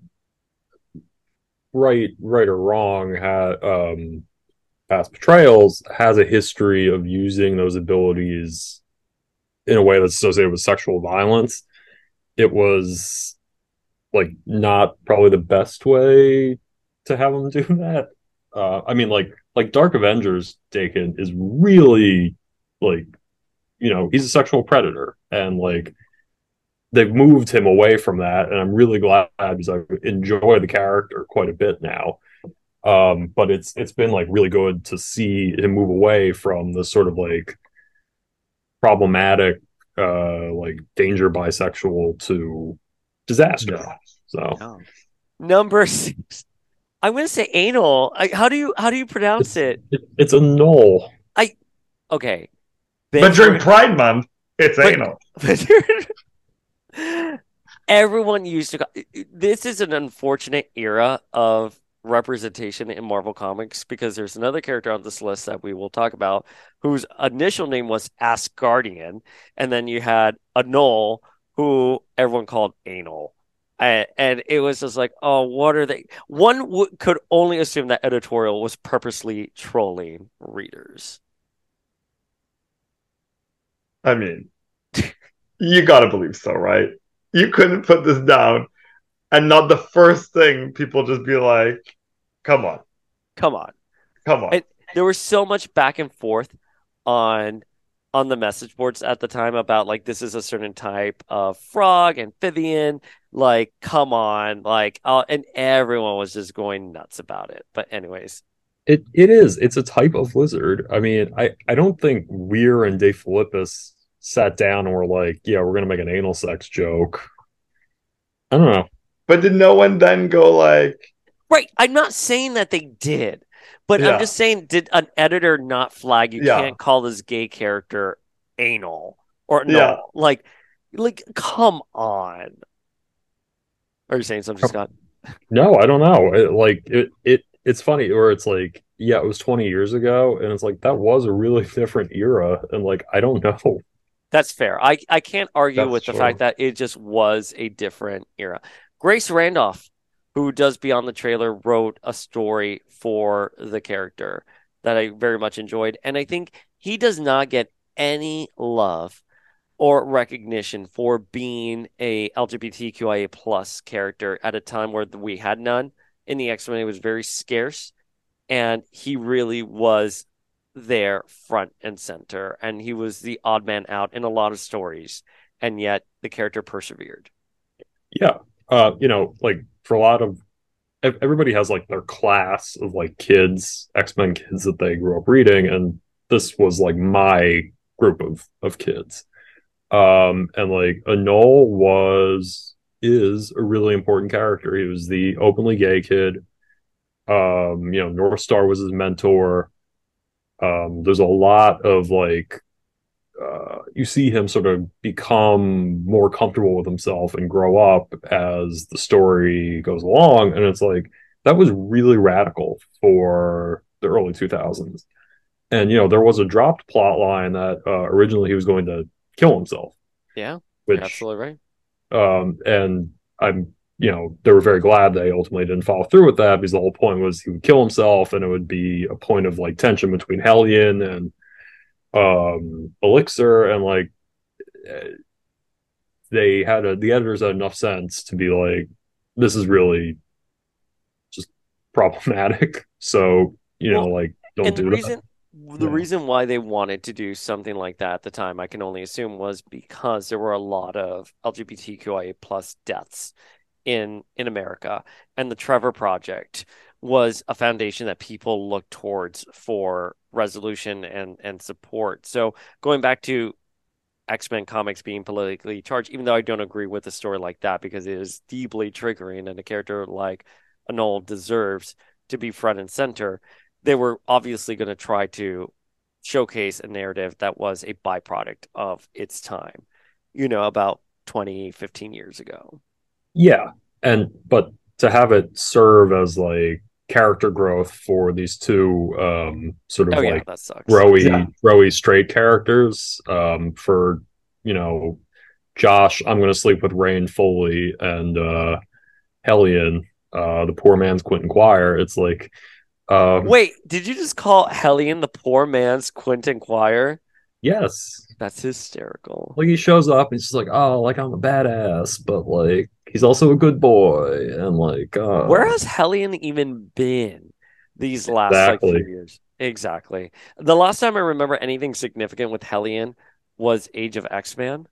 right, right or wrong, had um, past portrayals has a history of using those abilities in a way that's associated with sexual violence. It was like not probably the best way to have him do <laughs> that. Uh, I mean, like like Dark Avengers, Daken is really like, you know, he's a sexual predator, and like they've moved him away from that, and I'm really glad because I enjoy the character quite a bit now. Um, but it's it's been like really good to see him move away from the sort of like problematic, uh, like danger bisexual to disaster. So No. Number six. I'm gonna say anal. I, how do you how do you pronounce it? it, it's a null. I okay. But during Pride Month, it's But- anal. <laughs> Everyone used to. This is an unfortunate era of representation in Marvel Comics because there's another character on this list that we will talk about whose initial name was Asgardian, and then you had Anole, who everyone called Anal. And, it was just like, oh, what are they? One w- could only assume that editorial was purposely trolling readers. I mean, you gotta believe so, right? You couldn't put this down and not the first thing people just be like, come on, Come on. come on. It- there was so much back and forth on on the message boards at the time about like this is a certain type of frog amphibian like come on like uh, and everyone was just going nuts about it but anyways It it is. It's a type of lizard. I mean, I I don't think Weir and DeFilippis sat down and were like, yeah, we're gonna make an anal sex joke. I don't know. But did no one then go like, right i'm not saying that they did but Yeah. i'm just saying did an editor not flag you Yeah. can't call this gay character anal or no Yeah. like like come on are you saying something scott No, I don't know. It, like it it it's funny or it's like, yeah, it was 20 years ago, and it's like that was a really <laughs> different era, and like I don't know. That's fair. I, I can't argue That's with the true. fact that it just was a different era. Grace Randolph, who does Beyond the Trailer, wrote a story for the character that I very much enjoyed. And I think he does not get any love or recognition for being a LGBTQIA plus character at a time where we had none in the X-Men. It was very scarce. And he really was there front and center and he was the odd man out in a lot of stories and yet the character persevered Yeah. Uh, you know, like for a lot of everybody has like their class of like kids, X-Men kids that they grew up reading, and this was like my group of of kids. Um, and like Anole was is a really important character. He was the openly gay kid. Um, you know, Northstar was his mentor. Um, there's a lot of like uh, you see him sort of become more comfortable with himself and grow up as the story goes along. And it's like that was really radical for the early 2000s. And you know, there was a dropped plot line that uh, originally he was going to kill himself. Yeah, which absolutely right um, and I'm, you know, they were very glad they ultimately didn't follow through with that because the whole point was he would kill himself and it would be a point of like tension between Hellion and um, Elixir and like eh, they had a the editors had enough sense to be like, this is really just problematic. <laughs> So you know, Well, like don't do the that. reason the Yeah. reason why they wanted to do something like that at the time i can only assume was because there were a lot of lgbtqia plus deaths in in america and the trevor project was a foundation that people looked towards for resolution and and support so going back to X-Men comics being politically charged, even though I don't agree with a story like that because it is deeply triggering and a character like Anole deserves to be front and center, they were obviously going to try to showcase a narrative that was a byproduct of its time, you know, about 20, 15 years ago. Yeah, and but to have it serve as like character growth for these two um sort of Oh, yeah, like that sucks. rowy Yeah. rowy straight characters um for you know Josh I'm gonna sleep with Rahne Foley and uh Hellion uh the poor man's Quentin Quire it's like um Wait, did you just call Hellion the poor man's Quentin Quire? Yes That's hysterical. like he shows up and he's just like oh like I'm a badass but like he's also a good boy and like uh Where has Hellion even been these last like Exactly. few years? Exactly. The last time I remember anything significant with Hellion was Age of X-Man,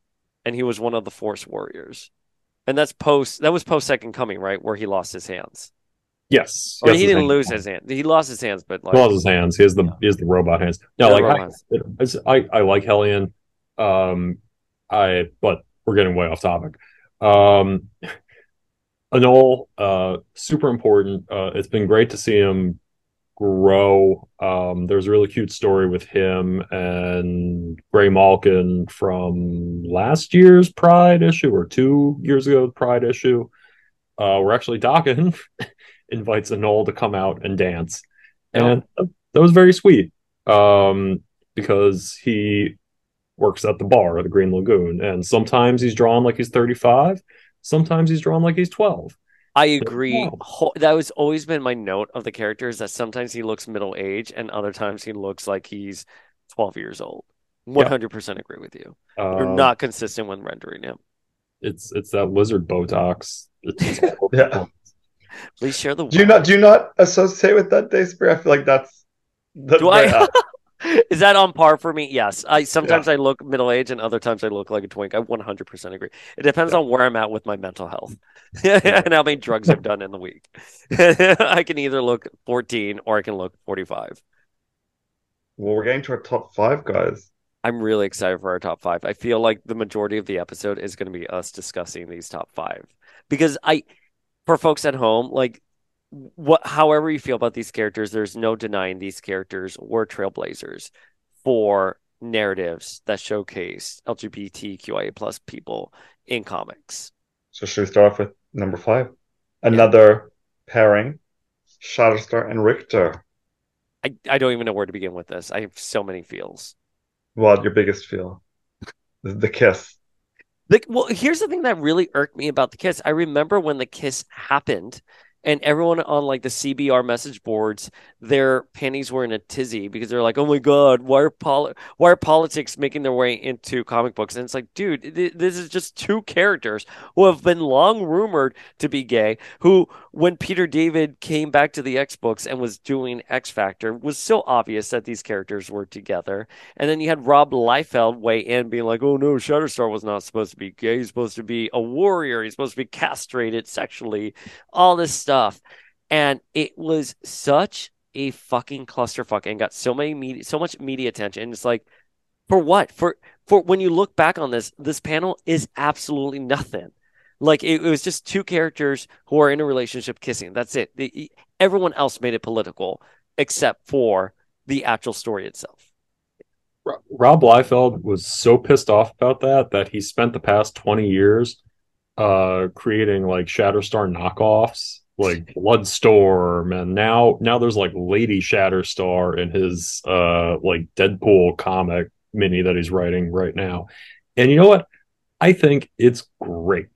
and he was one of the Force Warriors. And that's post that was post Second Coming, right? Where he lost his hands. Yes Or yes, he didn't lose his hand. He lost his hands, but like He lost his hands. He has the Yeah. he has the robot hands. No, Yeah, like I, hands. it- it's, I I like Hellion. Um, I but we're getting way off topic. Um, Anole, uh, super important. Uh, it's been great to see him grow. Um, there's a really cute story with him and Graymalkin from last year's Pride issue or two years ago Pride issue. Uh, we're actually Daken <laughs> invites Anole to come out and dance, and that was very sweet um, because he works at the bar at the Green Lagoon, and sometimes he's drawn like he's 35, sometimes he's drawn like he's 12. I agree. That was always been my note of the character is that sometimes he looks middle age and other times he looks like he's 12 years old. 100% yeah. agree with you. Uh, You're not consistent when rendering him. It's it's that lizard Botox. yeah. <laughs> Please share the. Do you not do you not associate with that Dayspring? I feel like that's. that's do I? <laughs> Is that on par for me? Yes. I sometimes yeah. I look middle aged and other times I look like a twink. I 100% agree. It depends yeah. on where I'm at with my mental health <laughs> and how many drugs I've done in the week. <laughs> I can either look 14 or I can look 45. Well, we're getting to our top five, guys. I'm really excited for our top five. I feel like the majority of the episode is going to be us discussing these top five because I, for folks at home, like what however you feel about these characters, there's no denying these characters were trailblazers for narratives that showcase LGBTQIA plus people in comics. So should we start off with number five? Another yeah. pairing, Shatterstar and Rictor. I, I don't even know where to begin with this. I have so many feels. What your biggest feel? The, the kiss. The, well, here's the thing that really irked me about the kiss. I remember when the kiss happened, and everyone on like the CBR message boards, their panties were in a tizzy because they're like, "Oh my god, why are poli- why are politics making their way into comic books?" And it's like, dude, th- this is just two characters who have been long rumored to be gay. Who, when Peter David came back to the X books and was doing X Factor, was so obvious that these characters were together. And then you had Rob Liefeld weigh in, being like, "Oh no, Shatterstar was not supposed to be gay. He's supposed to be a warrior. He's supposed to be castrated sexually. All this stuff." Stuff. And it was such a fucking clusterfuck and got so many media, so much media attention. It's like, for what? For for when you look back on this, this panel is absolutely nothing. Like it, it was just two characters who are in a relationship kissing. That's it. The, everyone else made it political except for the actual story itself. Rob Liefeld was so pissed off about that that he spent the past 20 years uh creating like Shatterstar knockoffs like Bloodstorm, and now now there's like Lady Shatterstar in his uh like Deadpool comic mini that he's writing right now. And you know what? I think it's great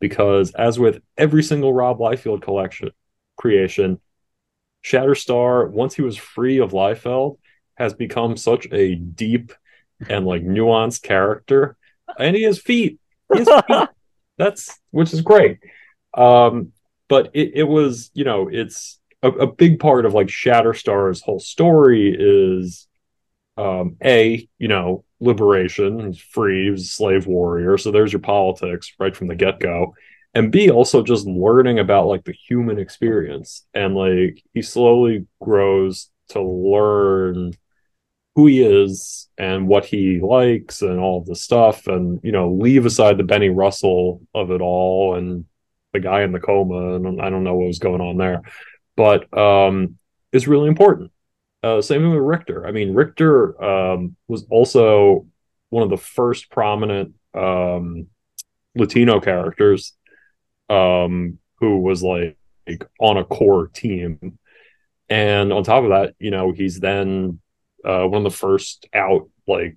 because as with every single Rob Liefeld collection creation, Shatterstar, once he was free of Liefeld, has become such a deep and like nuanced character. And he has feet. He has feet. <laughs> That's which is great. Um, but it, it was you know it's a, a big part of like shatterstar's whole story is um a you know liberation he's free he was a slave warrior so there's your politics right from the get-go and b also just learning about like the human experience and like he slowly grows to learn who he is and what he likes and all the stuff and you know leave aside the benny russell of it all and the guy in the coma, and I don't know what was going on there, but um, it's really important. Uh, same thing with Rictor. I mean, Rictor um, was also one of the first prominent um, Latino characters um, who was like, like on a core team. And on top of that, you know, he's then uh, one of the first out like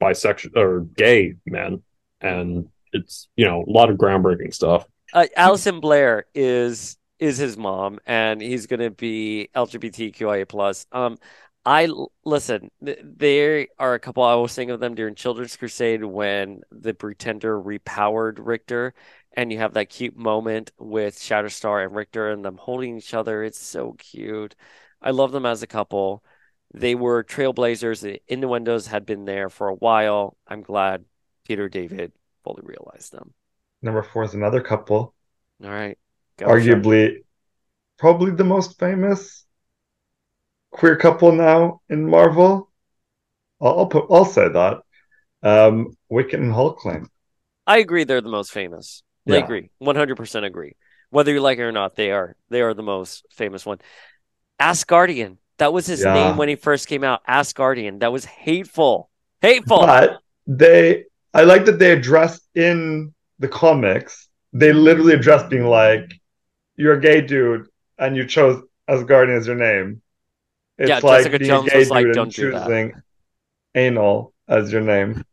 bisexual or gay men, and it's you know a lot of groundbreaking stuff uh, <laughs> Alison Blaire is is his mom, and he's going to be LGBTQIA plus. Um, I listen. There are a couple. I was thinking of them during Children's Crusade when the Pretender repowered Rictor, and you have that cute moment with Shatterstar and Rictor and them holding each other. It's so cute. I love them as a couple. They were trailblazers. The innuendos had been there for a while. I'm glad Peter David fully realized them. Number four is another couple. All right. Go Arguably, probably the most famous queer couple now in Marvel. I'll, I'll put. I'll say that. Um, Wiccan and Hulkling. I agree. They're the most famous. Yeah. I agree. One hundred percent agree. Whether you like it or not, they are they are the most famous one. Asgardian. That was his Yeah. name when he first came out. Asgardian. That was hateful. Hateful. But they, I like that they addressed in the comics. They literally address being like, "You're a gay dude, and you chose Asgardian as your name." It's Yeah, like Jessica being Jones a gay was like, dude and "Don't do that." choosing anal as your name.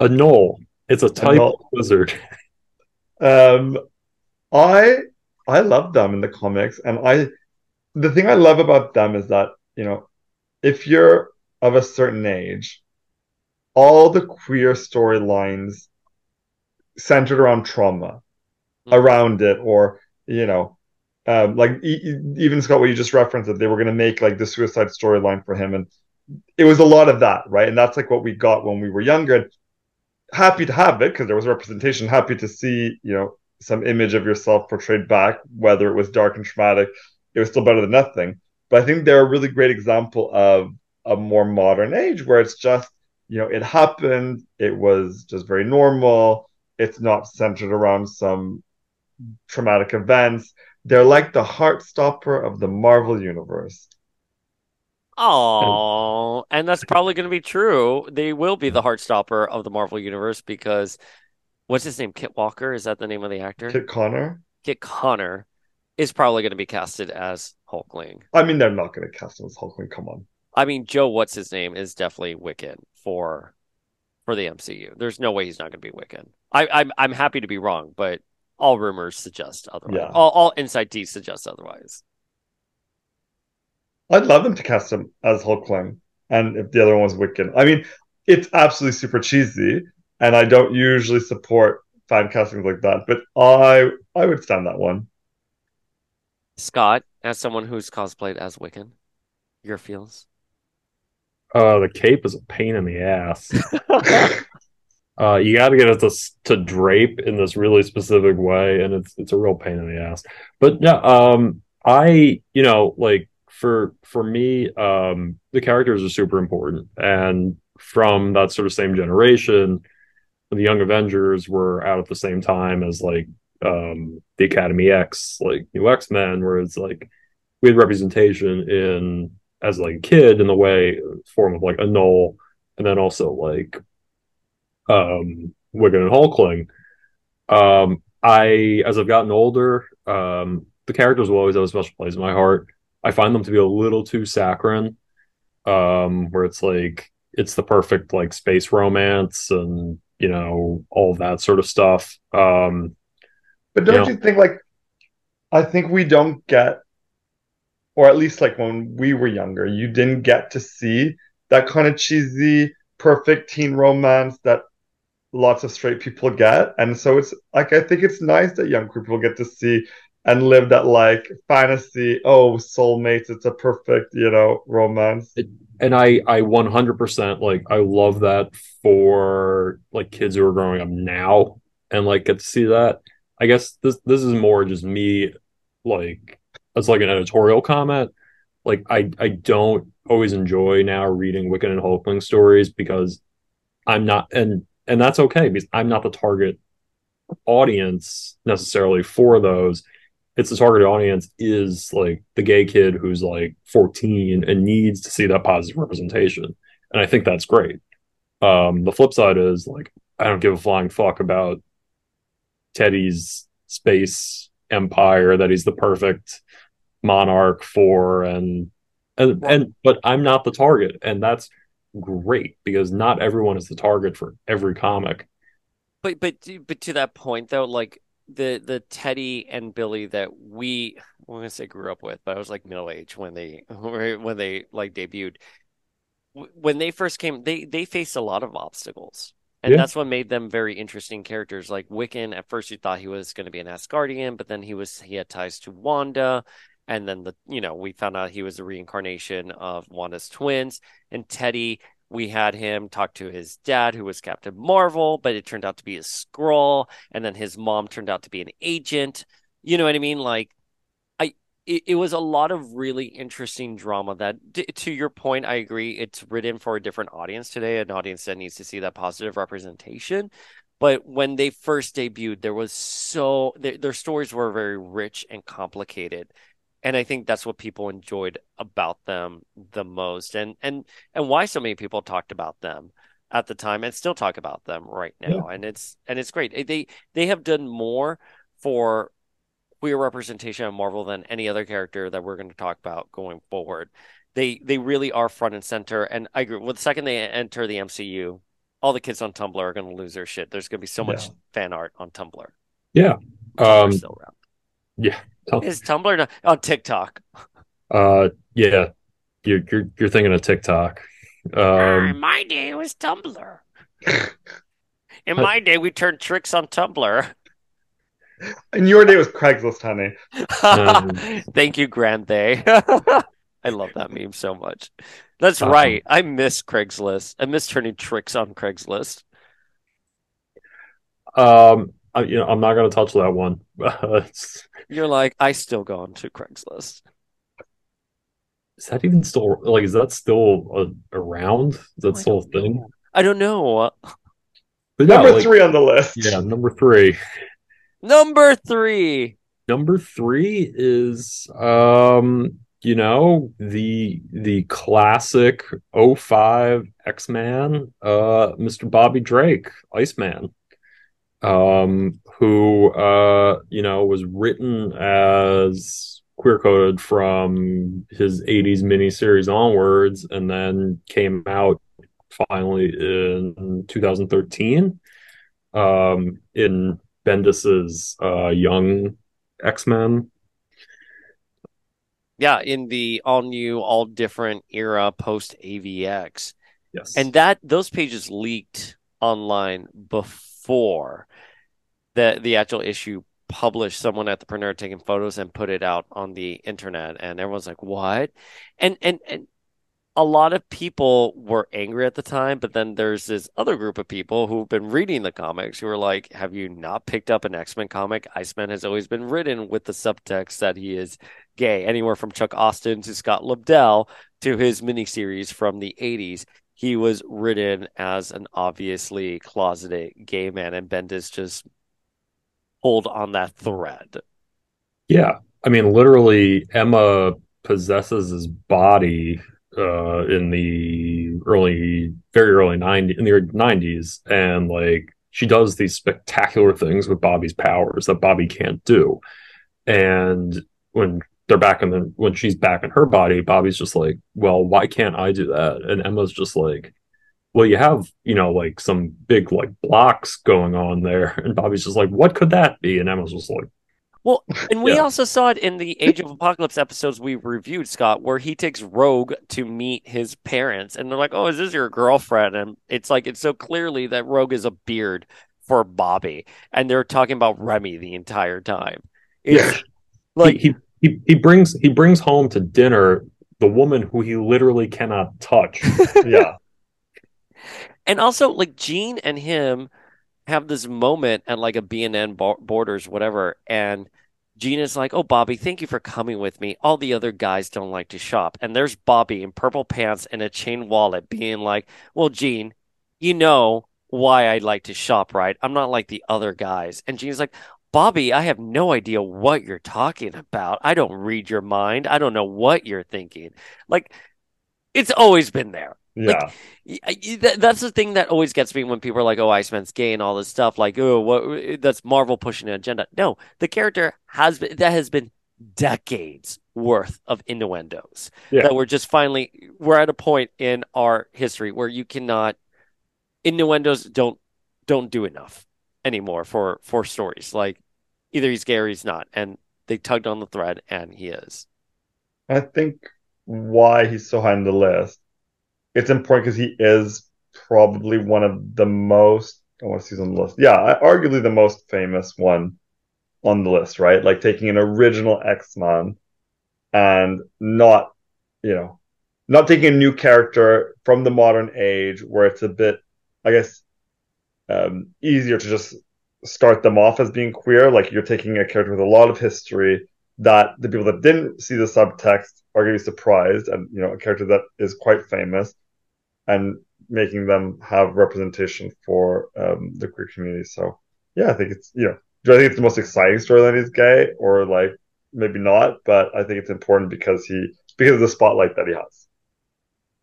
A knoll. It's a type knoll. of lizard. <laughs> Um, I I love them in the comics, and I the thing I love about them is that you know if you're of a certain age, all the queer storylines centered around trauma, Mhm. around it, or you know. Um, like e- e- even Scott, what you just referenced that they were going to make like the suicide storyline for him, and it was a lot of that, right? And that's like what we got when we were younger. And happy to have it because there was representation. Happy to see you know some image of yourself portrayed back, whether it was dark and traumatic. It was still better than nothing. But I think they're a really great example of a more modern age where it's just you know it happened. It was just very normal. It's not centered around some traumatic events. They're like the heart stopper of the Marvel universe. Oh, and that's probably going to be true. They will be the heartstopper of the Marvel universe because what's his name? Kit Walker? Is that the name of the actor? Kit Connor. Kit Connor is probably going to be casted as Hulkling. I mean, they're not going to cast him as Hulkling. Come on. I mean, Joe, what's his name, is definitely Wiccan for for the MCU. There's no way he's not going to be Wiccan. I, I'm I'm happy to be wrong, but all rumors suggest otherwise. Yeah. All all inside tea suggests otherwise. I'd love them to cast him as Hulkling, and if the other one was Wiccan. I mean, it's absolutely super cheesy, and I don't usually support fan castings like that, but I I would stand that one. Scott, as someone who's cosplayed as Wiccan, your feels. Uh, the cape is a pain in the ass. <laughs> Uh, you got to get it to to drape in this really specific way, and it's it's a real pain in the ass. But yeah, um, I you know like for for me, um, the characters are super important, and from that sort of same generation, the Young Avengers were out at the same time as like um the Academy X, like New X Men, where it's like we had representation in as like a kid in the way form of like a null, and then also like um Wiccan and Hulkling. Um I as I've gotten older, um the characters will always have a special place in my heart. I find them to be a little too saccharine. Um, where it's like it's the perfect like space romance and you know, all that sort of stuff. Um But don't Yeah. you think like I think we don't get or at least like when we were younger, you didn't get to see that kind of cheesy, perfect teen romance that lots of straight people get. And so it's like I think it's nice that young people get to see and live that like fantasy, oh, soulmates, it's a perfect, you know, romance. and I I 100% like I love that for like kids who are growing up now and like get to see that. I guess this this is more just me like as like an editorial comment. Like I I don't always enjoy now reading Wiccan and Hulkling stories because I'm not and and that's okay because I'm not the target audience necessarily for those. It's the target audience is like the gay kid who's like 14 and needs to see that positive representation. And I think that's great. Um, the flip side is like I don't give a flying fuck about Teddy's space empire that he's the perfect monarch for and and, and but I'm not the target and that's great because not everyone is the target for every comic. But but but to that point though, like the the Teddy and Billy that we I'm gonna say grew up with, but I was like middle age when they <laughs> when they like debuted. When they first came, they they faced a lot of obstacles, and Yeah. that's what made them very interesting characters. Like Wiccan, at first you thought he was going to be an Asgardian, but then he was he had ties to Wanda, and then the you know we found out he was a reincarnation of Wanda's twins, and Teddy we had him talk to his dad, who was Captain Marvel, but it turned out to be a scroll, and then his mom turned out to be an agent. You know what I mean? Like, I it, it was a lot of really interesting drama. That to your point, I agree. It's written for a different audience today, an audience that needs to see that positive representation. But when they first debuted, there was so their, their stories were very rich and complicated, and I think that's what people enjoyed about them the most, and and and why so many people talked about them at the time and still talk about them right now, yeah. and it's and it's great. They they have done more for queer representation of Marvel than any other character that we're going to talk about going forward. They they really are front and center, and I agree. Well, the second they enter the MCU, all the kids on Tumblr are going to lose their shit. There's going to be so much fan art on Tumblr. Yeah, um, still around. Yeah, is Tumblr not, on TikTok? Uh, yeah, you're you're you're thinking of TikTok. Um, In my day, it was Tumblr. <laughs> In my day, we turned tricks on Tumblr. In your day, was Craigslist, honey. um, <laughs> Thank you, Grande. <laughs> I love that meme so much. That's um, right. I miss Craigslist. I miss turning tricks on Craigslist. Um, I, you know, I'm not going to touch that one. <laughs> You're like, I still go on to Craigslist. Is that even still like? Is that still uh, around? Is that oh, still a thing? Know. I don't know. But number like, three on the list. Yeah, number three. Number three. Number three is um you know the the classic 05 x-man uh mr bobby drake iceman um who uh you know was written as queer coded from his 80s miniseries onwards and then came out finally in 2013 um in bendis's uh young x-men yeah, in the all new, all different era post AVX. Yes. And that those pages leaked online before the the actual issue published someone at the printer taking photos and put it out on the internet and everyone's like what and and and a lot of people were angry at the time, but then there's this other group of people who've been reading the comics who are like, Have you not picked up an X Men comic? Iceman has always been written with the subtext that he is gay, anywhere from Chuck Austen to Scott Lobdell to his miniseries from the 80s. He was written as an obviously closeted gay man, and Bendis just pulled on that thread. Yeah. I mean, literally, Emma possesses his body uh, in the early, very early 90s, in the 90s, and like she does these spectacular things with Bobby's powers that Bobby can't do. And when they're back in the when she's back in her body, Bobby's just like, well, why can't I do that? And Emma's just like, well, you have, you know, like some big like blocks going on there. <laughs> And Bobby's just like, what could that be? And Emma's just like, well, and we yeah. also saw it in the Age of Apocalypse episodes we reviewed, Scott, where he takes Rogue to meet his parents, and they're like, "Oh, is this your girlfriend?" And it's like it's so clearly that Rogue is a beard for Bobby, and they're talking about Remy the entire time. It's yeah, like he, he he he brings he brings home to dinner the woman who he literally cannot touch. <laughs> yeah, and also like Jean and him have this moment at like a B&N Borders, whatever, and Gina's like, "Oh, Bobby, thank you for coming with me. All the other guys don't like to shop." And there's Bobby in purple pants and a chain wallet, being like, "Well, Jean, you know why I'd like to shop, right? I'm not like the other guys." And Jean's like, "Bobby, I have no idea what you're talking about. I don't read your mind. I don't know what you're thinking." Like, it's always been there. Yeah. Like, that's the thing that always gets me when people are like, "Oh, Iceman's gay" and all this stuff. Like, "Oh, what? Uh, that's Marvel pushing an agenda." No, the character has been that has been decades worth of innuendos yeah. that we're just finally we're at a point in our history where you cannot innuendos don't don't do enough anymore for for stories. Like, either he's gay or he's not, and they tugged on the thread, and he is. I think why he's so high on the list it's important because he is probably one of the most I want to see on the list. Yeah, arguably the most famous one on the list, right? Like taking an original X-Man and not, you know, not taking a new character from the modern age where it's a bit, I guess, um, easier to just start them off as being queer. Like you're taking a character with a lot of history that the people that didn't see the subtext are going to be surprised, and you know, a character that is quite famous and making them have representation for um, the queer community. So yeah, I think it's you know, do I think it's the most exciting story that he's gay or like maybe not? But I think it's important because he because of the spotlight that he has.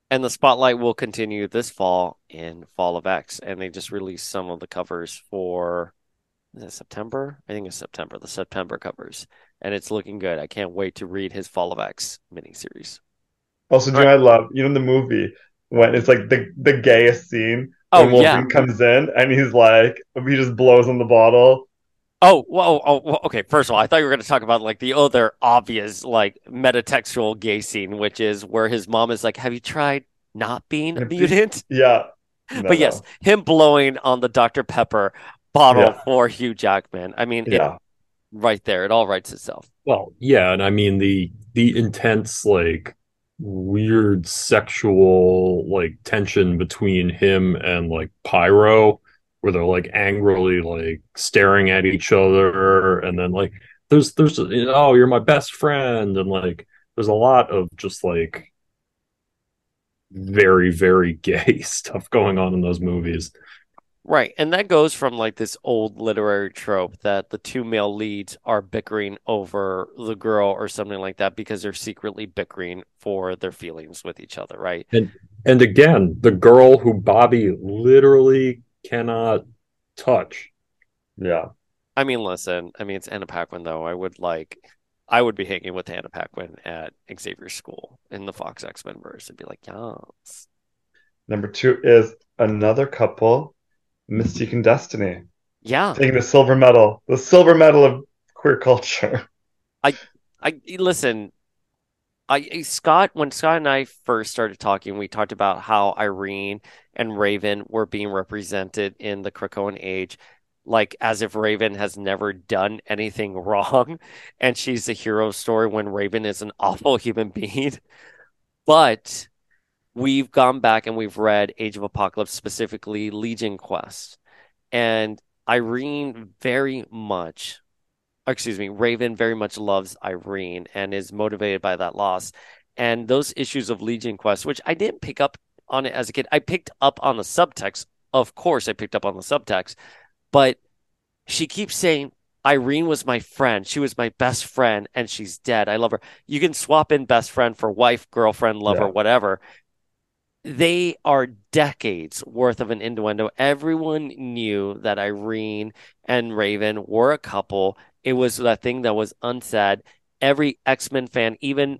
And the spotlight will continue this fall in Fall of X, and they just released some of the covers for is it September? I think it's September. The September covers, and it's looking good. I can't wait to read his Fall of X miniseries. Also, do you know I love you know the movie when it's like the the gayest scene Oh, when Wolverine yeah. comes in and he's like he just blows on the bottle. Oh well, oh, oh, well. Okay. First of all, I thought you were going to talk about like the other obvious like metatextual gay scene, which is where his mom is like, "Have you tried not being a mutant?" <laughs> Yeah. No, but yes, no. him blowing on the Dr Pepper bottle Yeah. for Hugh Jackman. I mean, it, Yeah. right there, it all writes itself. Well, yeah, and I mean the the intense like weird sexual like tension between him and like Pyro where they're like angrily like staring at each other and then like there's there's you know, oh you're my best friend and like there's a lot of just like very very <laughs> gay stuff going on in those movies. Right. And that goes from like this old literary trope that the two male leads are bickering over the girl or something like that because they're secretly bickering for their feelings with each other, right? And and again, the girl who Bobby literally cannot touch. Yeah. I mean, listen, I mean, it's Anna Paquin, though. I would like, I would be hanging with Anna Paquin at Xavier School in the Fox X Men verse and be like, yes. Number two is another couple, Mystique and Destiny, Yeah. taking the silver medal, the silver medal of queer culture. I, I listen. I eh, Scott when Scott and I first started talking, we talked about how Irene and Raven were being represented in the Krakoan age, like as if Raven has never done anything <laughs> wrong, and she's the hero story when Raven is an <laughs> awful human being. But we've gone back and we've read Age of Apocalypse, specifically Legion Quest, and Irene very much Oh, excuse me, Raven very much loves Irene and is motivated by that loss. And those issues of Legion Quest, which I didn't pick up on it as a kid, I picked up on the subtext. Of course, I picked up on the subtext, but she keeps saying, Irene was my friend. She was my best friend, and she's dead. I love her. You can swap in best friend for wife, girlfriend, lover, Yeah. whatever. They are decades worth of an innuendo. Everyone knew that Irene and Raven were a couple. It was that thing that was unsaid. Every X-Men fan, even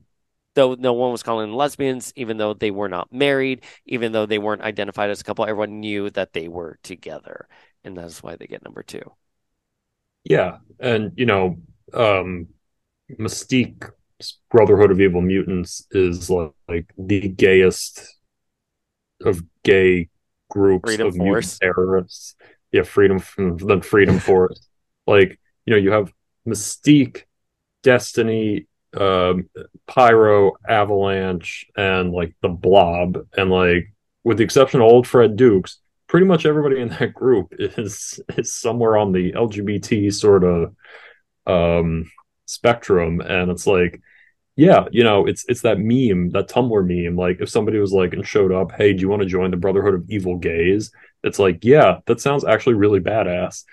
though no one was calling them lesbians, even though they were not married, even though they weren't identified as a couple, everyone knew that they were together. And that's why they get number two. Yeah, and you know, um, Mystique Brotherhood of Evil Mutants is like, like the gayest of gay groups Freedom of mutant Force. terrorists. Yeah, freedom from the Freedom Force. Like you know, you have Mystique, Destiny, um, Pyro, Avalanche, and like the Blob, and like with the exception of old Fred Dukes, pretty much everybody in that group <laughs> is is somewhere on the LGBT sort of um spectrum. And it's like yeah you know it's it's that meme that tumblr meme. Like if somebody was like and showed up hey do you want to join the brotherhood of evil gays? It's like yeah that sounds actually really badass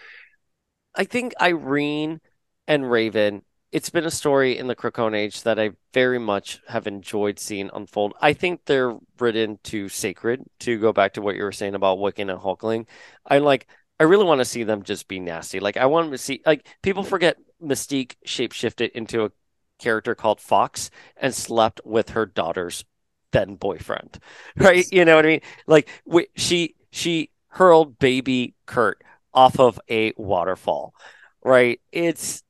I think Irene and Raven, it's been a story in the Krakoan Age that I very much have enjoyed seeing unfold. I think they're written too sacred to go back to what you were saying about Wiccan and Hulkling. I like I really want to see them just be nasty. Like I want to see like people forget Mystique shapeshifted into a character called Foxx and slept with her daughter's then boyfriend. <laughs> Right? You know what I mean? Like we, she she hurled baby Kurt off of a waterfall. Right? It's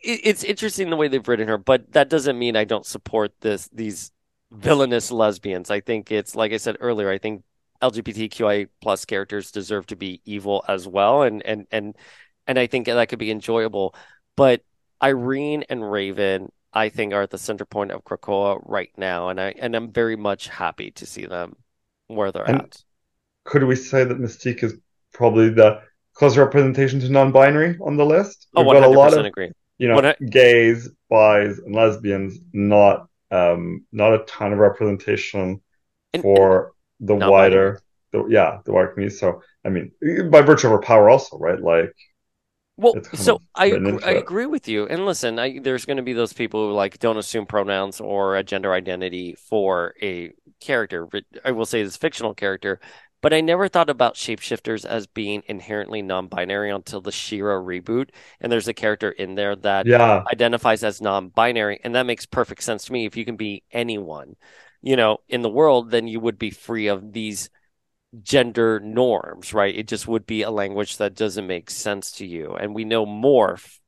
it, it's interesting the way they've written her, but that doesn't mean I don't support this these villainous lesbians. I think it's like I said earlier, I think LGBTQI plus characters deserve to be evil as well, and and and and I think that could be enjoyable. But Irene and Raven, I think, are at the center point of Krakoa right now, and I and I'm very much happy to see them where they're And- at. Could we say that Mystique is probably the close representation to non-binary on the list? Oh, We've got a lot 100% of agree. you know I- gays, bis, and lesbians, not um not a ton of representation And- for the wider the yeah the wider community. So I mean, by virtue of her power, also right, like Well, so I agree, I agree with you. And listen, I, there's going to be those people who like don't assume pronouns or a gender identity for a character. But I will say this fictional character, but I never thought about shapeshifters as being inherently non-binary until the She-Ra reboot. And there's a character in there that yeah, identifies as non-binary, and that makes perfect sense to me. If you can be anyone, you know, in the world, then you would be free of these gender norms, right? It just would be a language that doesn't make sense to you. And we know Morph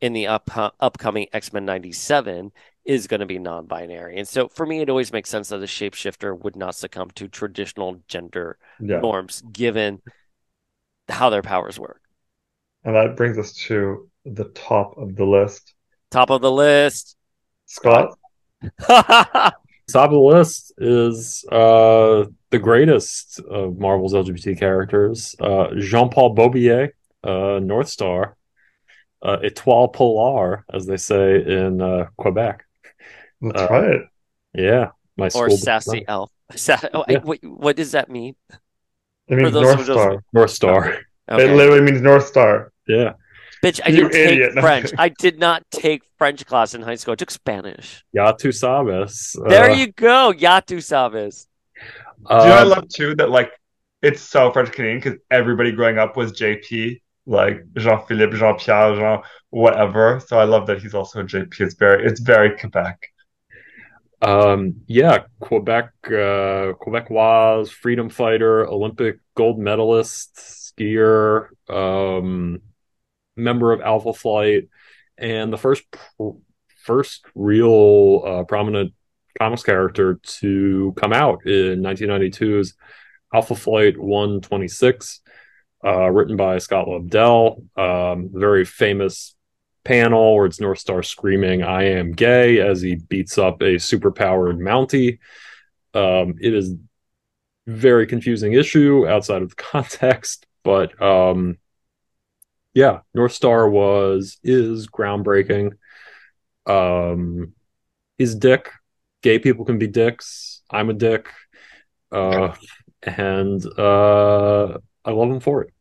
in the up, upcoming X-Men 97 is going to be non-binary. And so for me it always makes sense that a shapeshifter would not succumb to traditional gender yeah, norms given how their powers work. and that brings us to the top of the list. Top of the list. Scott, <laughs> Top of the list is uh, the greatest of Marvel's LGBT characters, uh, Jean Paul Beaubier, uh, Northstar, uh, Etoile Polaire, as they say in uh, Quebec. That's Uh, right. Yeah, my or school. sassy elf. <laughs> Sa- oh, I- wait, what does that mean? It means North who don't Star. North Star. Okay. It literally means North Star. Yeah. Bitch, I You didn't idiot. No. French. I did not take French class in high school. I took Spanish. Ya tu sabes. There Uh, you go. Yatu sabes. Do you know I uh, love too that like it's so French Canadian because everybody growing up was JP, like Jean Philippe, Jean Pierre, Jean whatever. So I love that he's also a JP. It's very it's very Quebec. Um, yeah, Quebec, uh, Quebecois, freedom fighter, Olympic gold medalist, skier, um, member of Alpha Flight, and the first first real uh, prominent comics character to come out in 1992's Alpha Flight 126, uh, written by Scott Lobdell. Um, very famous panel where it's Northstar screaming, I am gay, as he beats up a superpowered Mountie. Um, it is very confusing issue outside of the <laughs> context, but um, yeah, Northstar was is groundbreaking. Um, is dick. Gay people can be dicks. I'm a dick. Uh, and uh, I love him for it.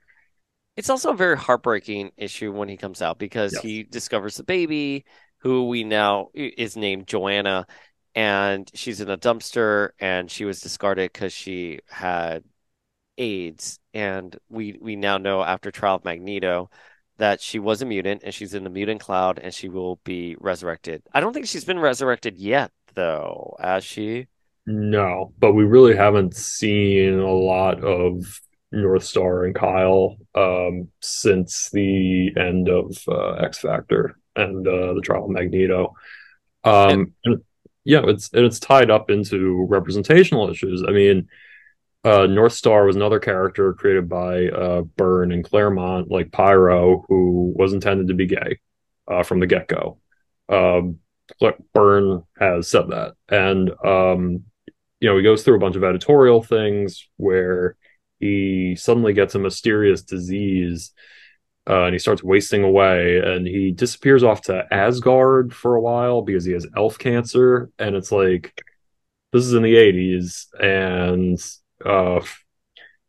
It's also a very heartbreaking issue when he comes out because Yes. he discovers the baby, who we now is named Joanna, and she's in a dumpster and she was discarded because she had AIDS. And we we now know after trial of Magneto that she was a mutant and she's in the mutant cloud and she will be resurrected. I don't think she's been resurrected yet, though, has she? No, but we really haven't seen a lot of Northstar and Kyle um, since the end of uh, X Factor and uh, the trial of Magneto. Um, and, yeah, it's and it's tied up into representational issues. I mean, uh, Northstar was another character created by uh, Byrne and Claremont, like Pyro, who was intended to be gay uh, from the get go. Um, look, Byrne has said that, and um, you know, he goes through a bunch of editorial things where he suddenly gets a mysterious disease uh, and he starts wasting away and he disappears off to Asgard for a while because he has elf cancer. And it's like, this is in the 80s. And uh,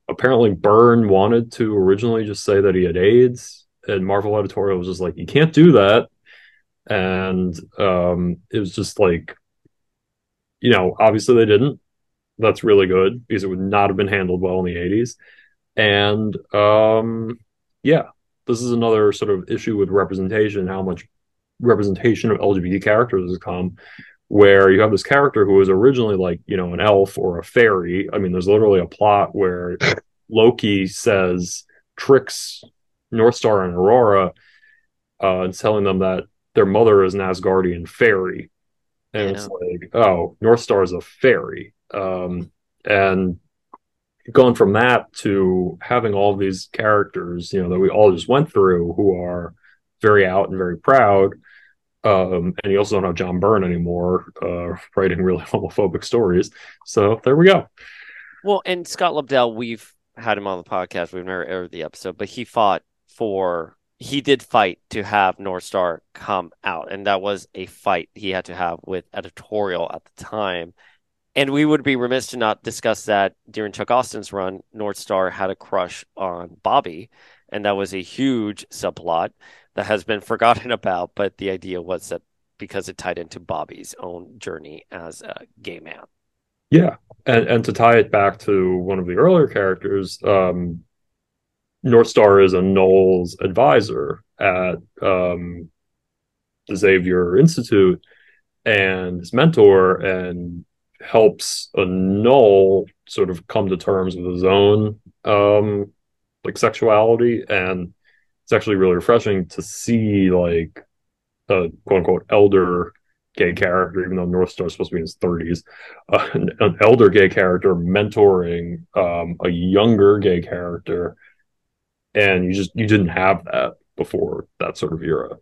apparently, Byrne wanted to originally just say that he had AIDS. And Marvel editorial was just like, you can't do that. And um, it was just like, you know, obviously they didn't. That's really good because it would not have been handled well in the 80s. And um, yeah, this is another sort of issue with representation, how much representation of LGBT characters has come, where you have this character who was originally like, you know, an elf or a fairy. I mean, there's literally a plot where Loki says, tricks Northstar and Aurora uh, and telling them that their mother is an Asgardian fairy. And it's like, oh, Northstar is a fairy. Um, and going from that to having all these characters, you know, that we all just went through who are very out and very proud. Um, and you also don't have John Byrne anymore, uh, writing really <laughs> homophobic stories. So there we go. Well, and Scott Lobdell, we've had him on the podcast. We've never aired the episode, but he fought for he did fight to have Northstar come out, and that was a fight he had to have with editorial at the time. and we would be remiss to not discuss that during Chuck Austen's run, Northstar had a crush on Bobby, and that was a huge subplot that has been <laughs> forgotten about. But the idea was that because it tied into Bobby's own journey as a gay man. Yeah, and and to tie it back to one of the earlier characters, um, Northstar is Anole's advisor at um, the Xavier Institute and his mentor, and helps Anole sort of come to terms with his own um, like sexuality, and it's actually really refreshing to see like a quote unquote elder gay character, even though Northstar is supposed to be in his 30s, uh, <laughs> an, an, elder gay character mentoring um, a younger gay character. And you just, you didn't have that before that sort of era.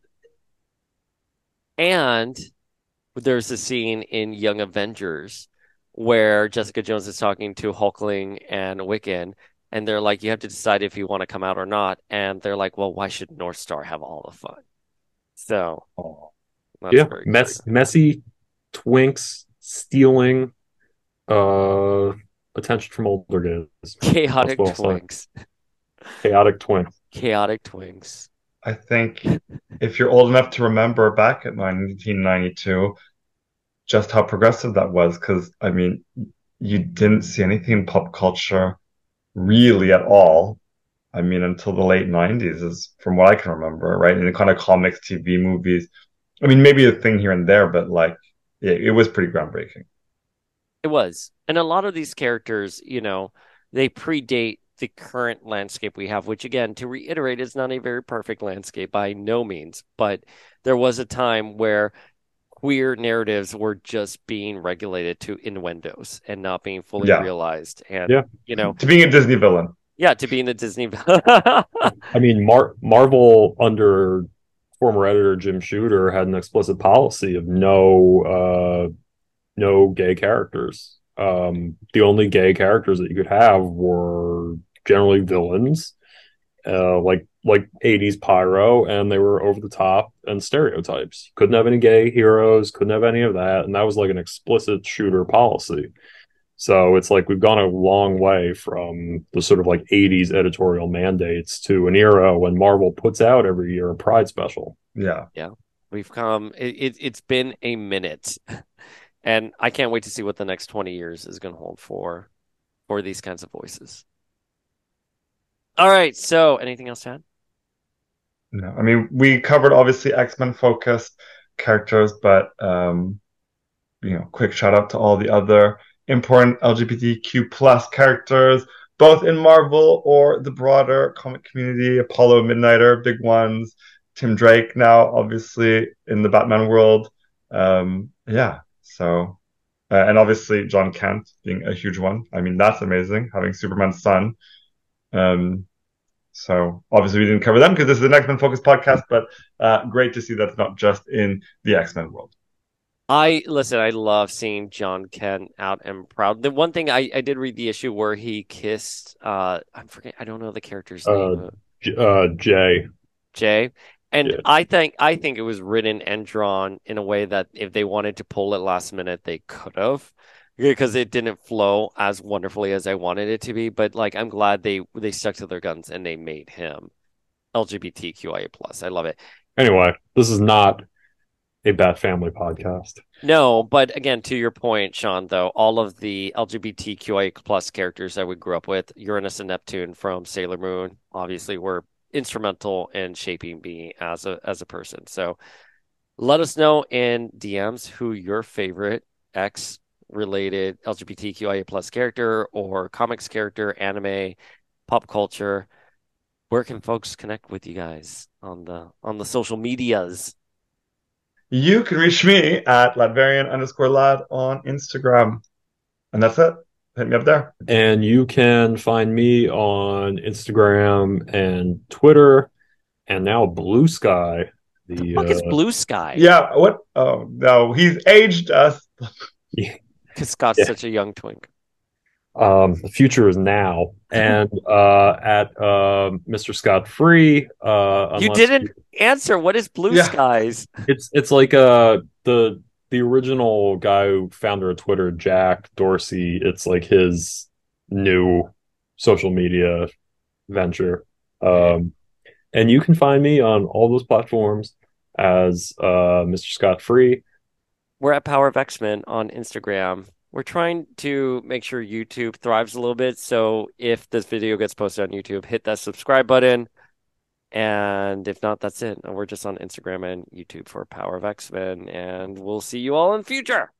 And there's a scene in Young Avengers where Jessica Jones is talking to Hulkling and Wiccan, and they're like, you have to decide if you want to come out or not. And they're like, well, why should Northstar have all the fun? So, yeah, mess, messy twinks stealing uh attention from older guys. Chaotic twinks. Chaotic twinks. Chaotic twins. I think if you're old enough to remember back at 1992, just how progressive that was, because I mean, you didn't see anything in pop culture really at all I mean, until the late 90s, is from what I can remember, right? In the kind of comics, TV, movies. I mean, maybe a thing here and there, but like it, it was pretty groundbreaking. It was. And a lot of these characters, you know, they predate the current landscape we have, which again, to reiterate, is not a very perfect landscape by no means. But there was a time where queer narratives were just being regulated to innuendos and not being fully yeah. realized. And yeah. you know, to being a Disney villain. Yeah, to being a Disney. Villain. <laughs> I mean, Mar- Marvel under former editor Jim Shooter had an explicit policy of no uh, no gay characters. Um, the only gay characters that you could have were generally villains, uh, like like 80s pyro, and they were over the top and stereotypes. Couldn't have any gay heroes, couldn't have any of that, and that was like an explicit shooter policy. So it's like we've gone a long way from the sort of like 80s editorial mandates to an era when Marvel puts out every year a Pride special. Yeah. Yeah. We've come, it, it, has been a minute. <laughs> And I can't wait to see what the next 20 years is going to hold for for these kinds of voices. All right. So anything else to add? No. I mean, we covered obviously X Men focused characters, but, um, you know, quick shout out to all the other important LGBTQ plus characters, both in Marvel or the broader comic community. Apollo Midnighter, big ones. Tim Drake now, obviously in the Batman world. Um, yeah, so uh, and obviously Jon Kent being a huge one. I mean, that's amazing having Superman's son. Um, so obviously we didn't cover them because this is an X Men focused podcast, but uh, great to see that's not just in the X Men world. I listen. I love seeing Jon Kent out and proud. The one thing I, I did read the issue where he kissed. Uh, I'm forget. I don't know the character's uh, name. Uh, Jay. Jay. And yeah. I think I think it was written and drawn in a way that if they wanted to pull it last minute, they could have, because it didn't flow as wonderfully as I wanted it to be. But like, I'm glad they they stuck to their guns and they made him LGBTQIA plus. I love it. Anyway, this is not a bad Family podcast. No, but again, to your point, Sean, though, all of the LGBTQIA plus characters that we grew up with, Uranus and Neptune from Sailor Moon, obviously were instrumental in shaping me as a as a person. So let us know in DMs who your favorite X related LGBTQIA plus character or comics character, anime, pop culture. Where can folks connect with you guys on the on the social medias? You can reach me at Latverian underscore lad on Instagram. And that's it. Hit me up there. And you can find me on Instagram and Twitter and now Blue Sky. The, the fuck uh, is Blue Sky? Yeah, what? Oh, no, he's aged us. <laughs> Because Scott's yeah. such a young twink. Um, the future is now, <laughs> and uh, at uh, Mr. Scott Free. Uh, you didn't you... answer. What is Blue yeah. Skies? It's it's like uh the the original guy who founder of Twitter, Jack Dorsey, it's like his new social media venture. Um, and you can find me on all those platforms as uh, Mr. Scott Free. We're at Power of X Men on Instagram. We're trying to make sure YouTube thrives a little bit. So if this video gets posted on YouTube, hit that subscribe button. And if not, that's it. We're just on Instagram and YouTube for Power of X Men. And we'll see you all in future.